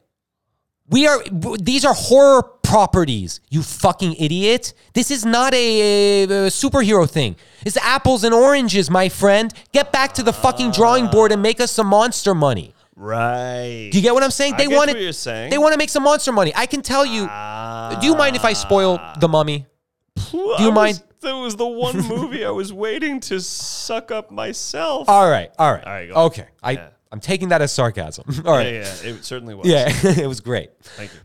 We are these are horror properties, you fucking idiot. This is not a, a superhero thing. It's apples and oranges, my friend. Get back to the fucking drawing board and make us some monster money. Right. Do you get what I'm saying? They want what you're saying. They want to make some monster money. I can tell you. do you mind if I spoil ah. the mummy? Do you mind- that was the one movie I was waiting to suck up myself. All right, all right, All right, go on. okay. I Yeah. I'm taking that as sarcasm. (laughs) All right, Yeah, yeah, it certainly was. yeah, (laughs) it was great. Thank you.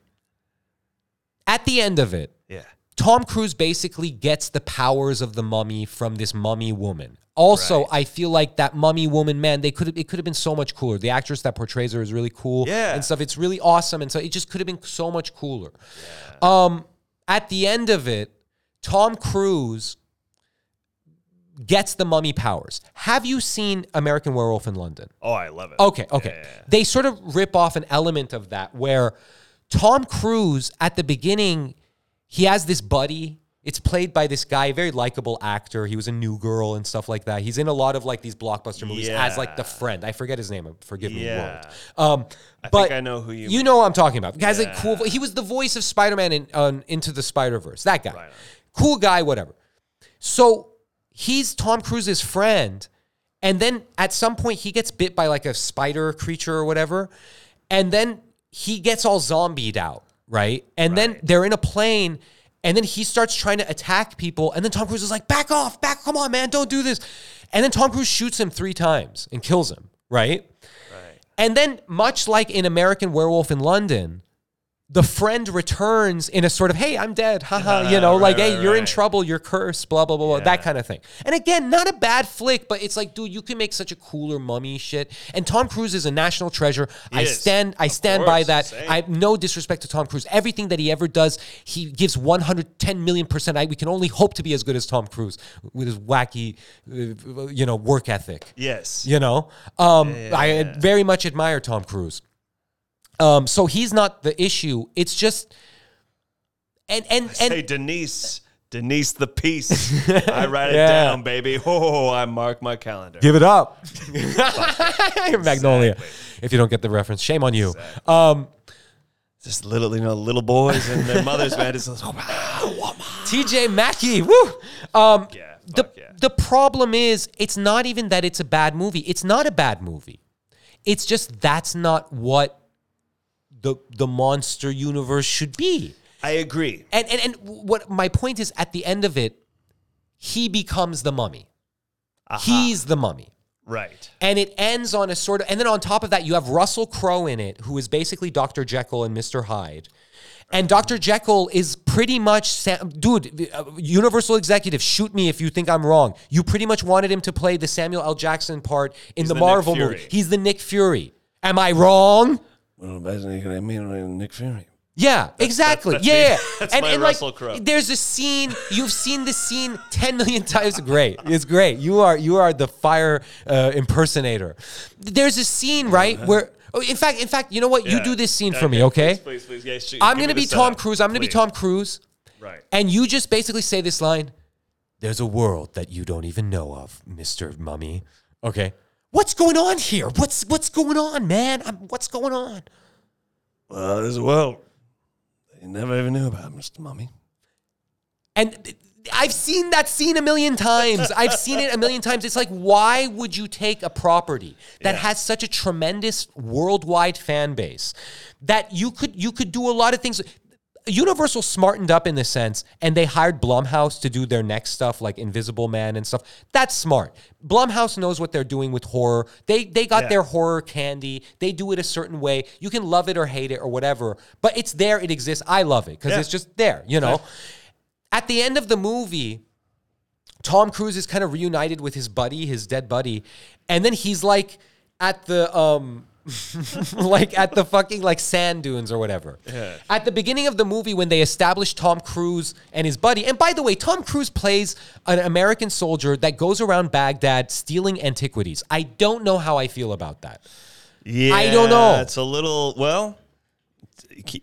At the end of it, Yeah. Tom Cruise basically gets the powers of the mummy from this mummy woman. Also, Right. I feel like that mummy woman, man, they could have it could have been so much cooler. The actress that portrays her is really cool Yeah. and stuff. It's really awesome. And so it just could have been so much cooler. Um, at the end of it, Tom Cruise gets the mummy powers. Have you seen American Werewolf in London? Oh, I love it. Okay, okay. Yeah, yeah, yeah. They sort of rip off an element of that where Tom Cruise at the beginning, he has this buddy. It's played by this guy, very likable actor. He was a New Girl and stuff like that. He's in a lot of like these blockbuster movies as like the friend. I forget his name. Forgive me, Yeah. world. Um, I but think I know who you You mean. know what I'm talking about. The guy's like cool. He was the voice of Spider-Man in on Into the Spider-Verse. That guy, cool guy, whatever. So he's Tom Cruise's friend, and then at some point he gets bit by like a spider creature or whatever, and then he gets all zombied out, right? And then they're in a plane, and then he starts trying to attack people, and then Tom Cruise is like, "Back off, back! Come on, man, don't do this!" And then Tom Cruise shoots him three times and kills him, right? Right. And then, much like in American Werewolf in London, the friend returns in a sort of, hey, I'm dead, haha, you know, Right, like, right, hey, you're in trouble, you're cursed, blah, blah, blah, blah, that kind of thing. And again, not a bad flick, but it's like, dude, you can make such a cooler mummy shit. And Tom Cruise is a national treasure. I is. stand, I stand by that. same. I have no disrespect to Tom Cruise. Everything that he ever does, he gives 110 million percent. I, we can only hope to be as good as Tom Cruise with his wacky, uh, you know, work ethic. Yes. You know, um, I very much admire Tom Cruise. Um, so he's not the issue. It's just, and and and Say Denise, Denise the piece. I (laughs) write it Yeah. down, baby. (laughs) Oh, I mark my calendar. give it up, (laughs) Magnolia. If you don't get the reference, shame on you. Um, Just little, you know, little boys and their mothers, man. It's just, TJ Mackey, woo. Um, the the problem is, it's not even that it's a bad movie. It's not a bad movie. It's just that's not what the the monster universe should be. I agree. And and and what my point is, at the end of it, he becomes the mummy. He's the mummy. right. And it ends on a sort of, and then on top of that, you have Russell Crowe in it, who is basically Dr. Jekyll and Mr. Hyde. And Dr. Jekyll is pretty much, Sam, dude, uh, Universal executive, shoot me if you think I'm wrong. You pretty much wanted him to play the Samuel L. Jackson part in the, the Marvel movie. He's the Nick Fury. Am I wrong? Well, basically, I mean, Nick Fury. Yeah, exactly. that's yeah, me. That's and my and Russell like, Crowe. there's a scene. You've seen the scene ten million times. Great. It's great. You are you are the fire uh, impersonator. There's a scene right where. Oh, in fact, in fact, you know what? You do this scene for me, Okay, okay? Please, please, please. Yeah, shoot, I'm gonna be Tom setup, Cruise. I'm gonna be. Tom Cruise. Right. And you just basically say this line: "There's a world that you don't even know of, Mister Mummy." Okay. What's going on here? What's what's going on, man? I'm, what's going on? Well, there's as well, you never even knew about Mr. Mummy. And I've seen that scene a million times. I've seen it a million times. It's like, why would you take a property that has such a tremendous worldwide fan base that you could you could do a lot of things. Universal smartened up in the sense, and they hired Blumhouse to do their next stuff, like Invisible Man and stuff. That's smart. Blumhouse knows what they're doing with horror. They they got Yeah. their horror candy. They do it a certain way. You can love it or hate it or whatever, but it's there. It exists. I love it because Yeah. it's just there. You know. At the end of the movie, Tom Cruise is kind of reunited with his buddy, his dead buddy, and then he's like at the um (laughs) like at the fucking like sand dunes or whatever. At the beginning of the movie when they establish Tom Cruise and his buddy. And by the way, Tom Cruise plays an American soldier that goes around Baghdad stealing antiquities. I don't know how I feel about that. Yeah, I don't know. It's a little well.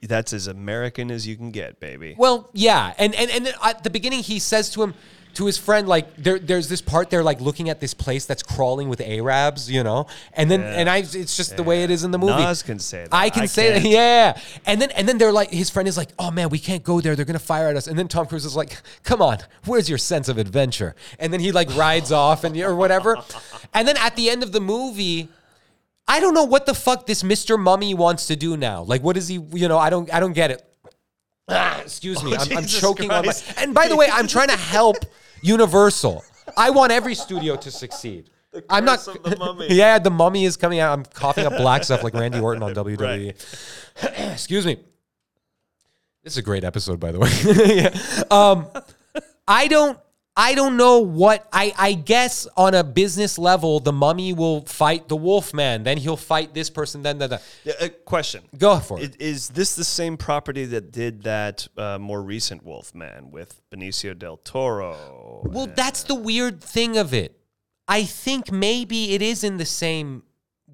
That's as American as you can get, baby. Well, yeah, and and and at the beginning he says to him, to his friend, like there, there's this part they're like looking at this place that's crawling with Arabs, you know, and then and I, it's just the way it is in the movie. Naz can say that. I can I say that, can't. yeah. And then and then they're like, his friend is like, oh man, we can't go there. They're gonna fire at us. And then Tom Cruise is like, come on, where's your sense of adventure? And then he like rides (laughs) off and or whatever. And then at the end of the movie. I don't know what the fuck this Mr. Mummy wants to do now. Like, what is he? You know, I don't, I don't get it. Ah, excuse me, Oh, I'm, I'm choking on my. And by the way, I'm trying to help (laughs) Universal. I want every studio to succeed. I'm not. the mummy. (laughs) yeah, the mummy is coming out. I'm coughing up black stuff like Randy Orton on (laughs) WWE. (clears throat) excuse me. This is a great episode, by the way. (laughs) yeah. Um, I don't. I don't know what I, I guess on a business level, the mummy will fight the wolf man. Then he'll fight this person. Then the, Yeah, uh, question. Go for it is this the same property that did that uh, more recent Wolfman with Benicio del Toro? Well, that's the weird thing of it. I think maybe it is in the same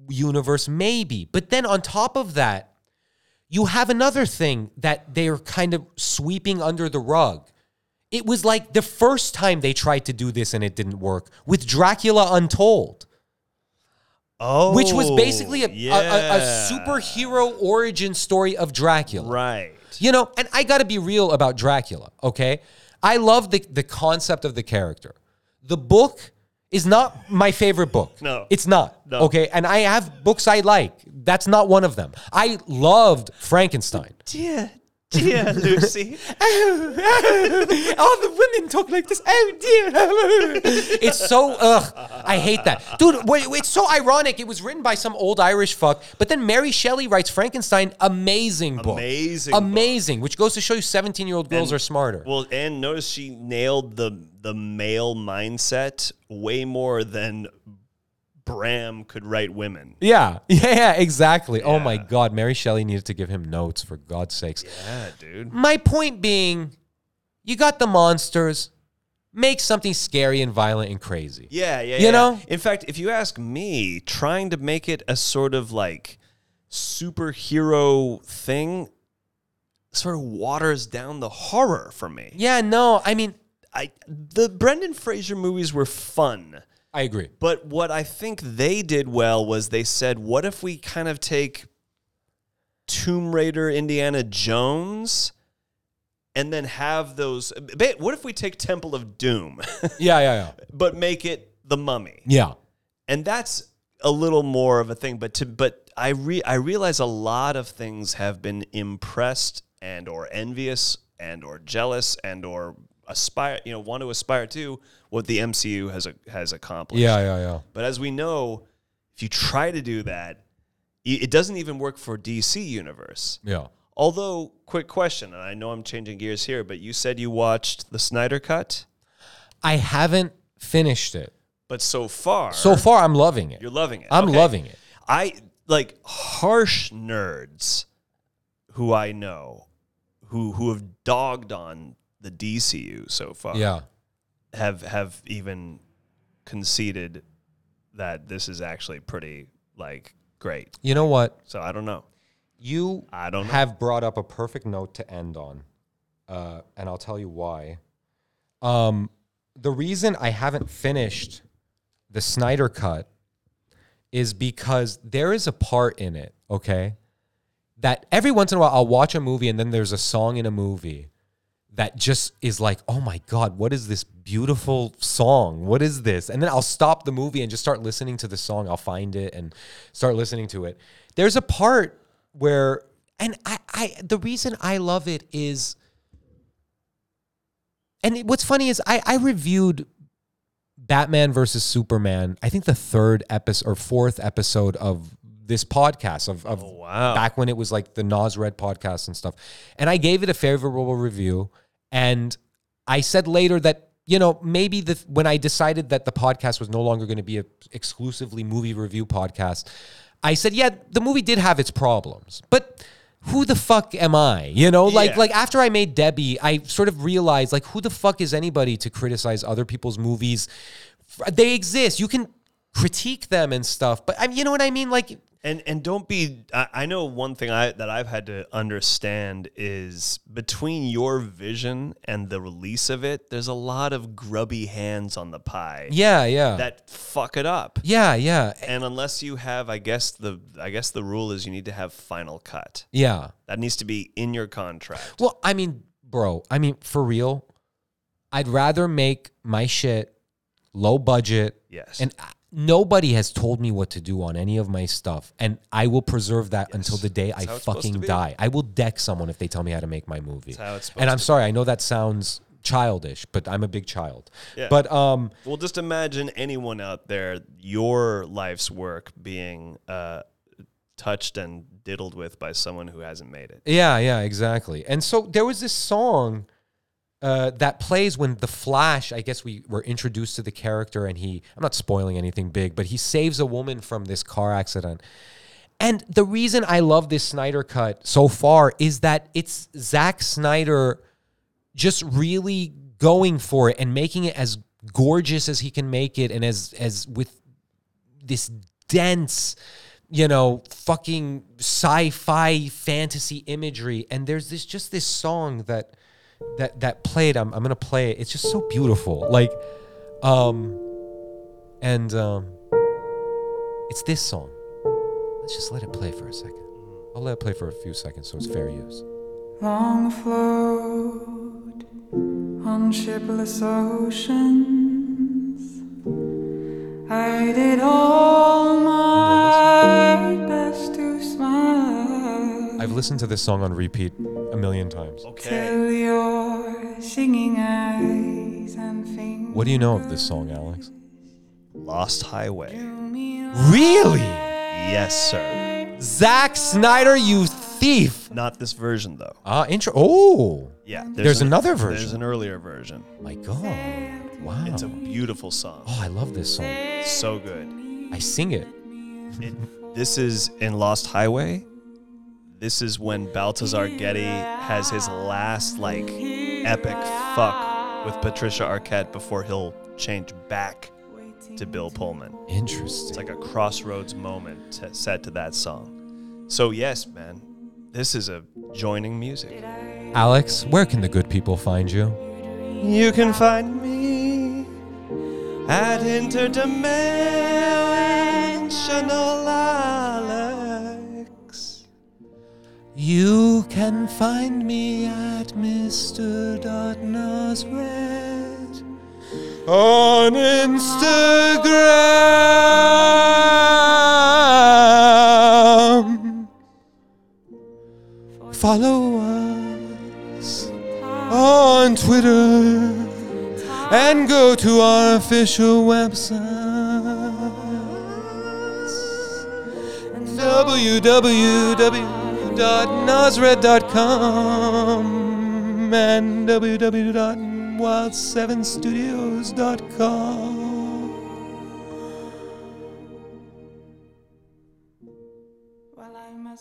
universe, maybe. But then on top of that, you have another thing that they're kind of sweeping under the rug. It was like the first time they tried to do this and it didn't work with Dracula Untold. Oh, which was basically a, a- a, a oh, superhero origin story of Dracula. Right. You know, and I got to be real about Dracula, okay? I love the, the concept of the character. The book is not my favorite book. No. It's not. No. Okay? And I have books I like. That's not one of them. I loved Frankenstein. Dear, (laughs) dear Lucy. (laughs) oh All the women talk like this. Oh dear. (laughs) it's so ugh. I hate that. Dude, it's so ironic. It was written by some old Irish fuck, but then Mary Shelley writes Frankenstein, amazing book. Amazing book. Amazing, which goes to show you 17-year-old girls And- are smarter. Well, and notice she nailed the the male mindset way more than Bram could write women. yeah, (laughs) yeah, exactly. Oh my god, Mary Shelley needed to give him notes for God's sakes. Yeah, dude. My point being, you got the monsters. Make something scary and violent and crazy. Yeah, yeah, You yeah. know? In fact, if you ask me, trying to make it a sort of like superhero thing sort of waters down the horror for me. Yeah, no, I mean, I the Brendan Fraser movies were fun. I agree. But what I think they did well was they said, what if we kind of take Tomb Raider, Indiana Jones, and then have those. What if we take Temple of Doom, (laughs) Yeah, yeah, yeah. but make it the Mummy? Yeah. and that's a little more of a thing but to but i re i realize a lot of things have been impressed and or envious and or jealous and or aspire you know want to aspire to what the mcu has has accomplished Yeah, yeah, yeah. but as we know if you try to do that it doesn't even work for dc universe Yeah. although quick question and i know i'm changing gears here but you said you watched the snyder cut I haven't finished it. but so far So far, I'm loving it. You're loving it. I'm Okay. loving it. I like harsh nerds who I know who who have dogged on the DCU so far. Yeah. Have have even conceded that this is actually pretty like great. You know what? So I don't know. You I don't know. have brought up a perfect note to end on, uh, and I'll tell you why. Um, the reason I haven't finished the Snyder cut is because there is a part in it, okay, that every once in a while I'll watch a movie and then there's a song in a movie that just is like, oh my God, what is this beautiful song? What is this? And then I'll stop the movie and just start listening to the song. I'll find it and start listening to it. There's a part where, and I, I the reason I love it is, and it- what's funny is I, I reviewed Batman versus Superman, I think the third episode or fourth episode of this podcast of, of oh, wow. back when it was like the Naz Red podcast and stuff. And I gave it a favorable review. And I said later that, you know, maybe the when I decided that the podcast was no longer going to be a exclusively movie review podcast, I said, yeah, the movie did have its problems. But who the fuck am I? You know, like Yeah. like after I made Debbie, I sort of realized like who the fuck is anybody to criticize other people's movies? They exist. You can critique them and stuff, but I mean, you know what I mean? Like And and don't be. I, I know one thing I that I've had to understand is between your vision and the release of it, there's a lot of grubby hands on the pie. yeah, yeah. that fuck it up. yeah, yeah. And unless you have, I guess the I guess the rule is you need to have final cut. Yeah. That needs to be in your contract. Well, I mean, bro, I mean, for real, I'd rather make my shit low budget. Yes. And nobody has told me what to do on any of my stuff. And I will preserve that until the day I supposed to fucking die. I will deck someone if they tell me how to make my movie. how it's and I'm sorry, I know that sounds childish, but I'm a big child. Yeah. But um Well, just imagine anyone out there, your life's work being uh, touched and diddled with by someone who hasn't made it. Yeah, yeah, exactly. And so there was this song uh, that plays when the Flash. I guess we were introduced to the character, and he. I'm not spoiling anything big, but he saves a woman from this car accident. And the reason I love this Snyder cut so far is that it's Zack Snyder just really going for it and making it as gorgeous as he can make it, and as as with this dense, you know, fucking sci-fi fantasy imagery. And there's this just this song that that that played. I'm I'm gonna play it. It's just so beautiful. Like, um, and um, it's this song. Let's just let it play for a second. I'll let it play for a few seconds so it's fair use. Long afloat on shipless oceans, I did all my best to smile I've listened to this song on repeat a million times. till your singing eyes and. What do you know of this song, Alex? Lost Highway. Really? Yes, sir. Zack Snyder, you thief! Not this version though. Ah, intro. Oh, Yeah, There's, an- another version. There's an earlier version. My God! Wow. It's a beautiful song. oh, I love this song. So good. I sing it. It, this is in Lost Highway. This is when Balthazar Getty has his last like epic fuck with Patricia Arquette before he'll change back to Bill Pullman. Interesting. It's like a crossroads moment to, set to that song. So yes, man, this is a joining music. Alex, where can the good people find you? You can find me at interdimensional Alex. You can find me at Mr. Nazareth on Instagram. Follow us on Twitter and go to our official website www.nazred.com and www.wild7studios.com.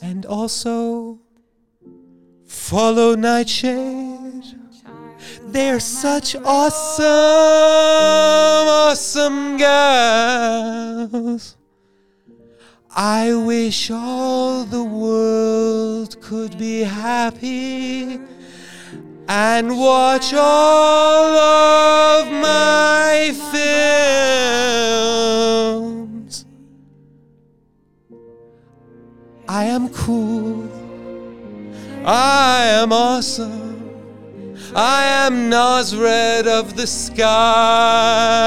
And also follow Nightshade. They're such awesome, awesome girls. I wish all the world could be happy and watch all of my films. I am cool. I am awesome. I am Nazred of the sky.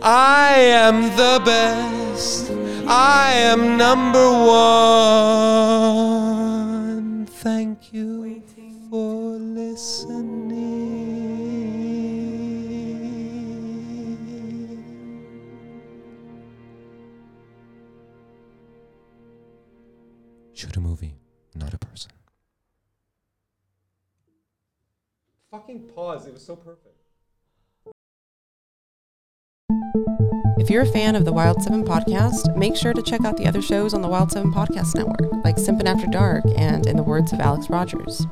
I am the best. I am number one. Thank you for listening. Shoot a movie, not a person. Fucking pause. It was so perfect. If you're a fan of the Wild 7 podcast, make sure to check out the other shows on the Wild 7 podcast network, like Simpin' After Dark and In the Words of Alex Rogers.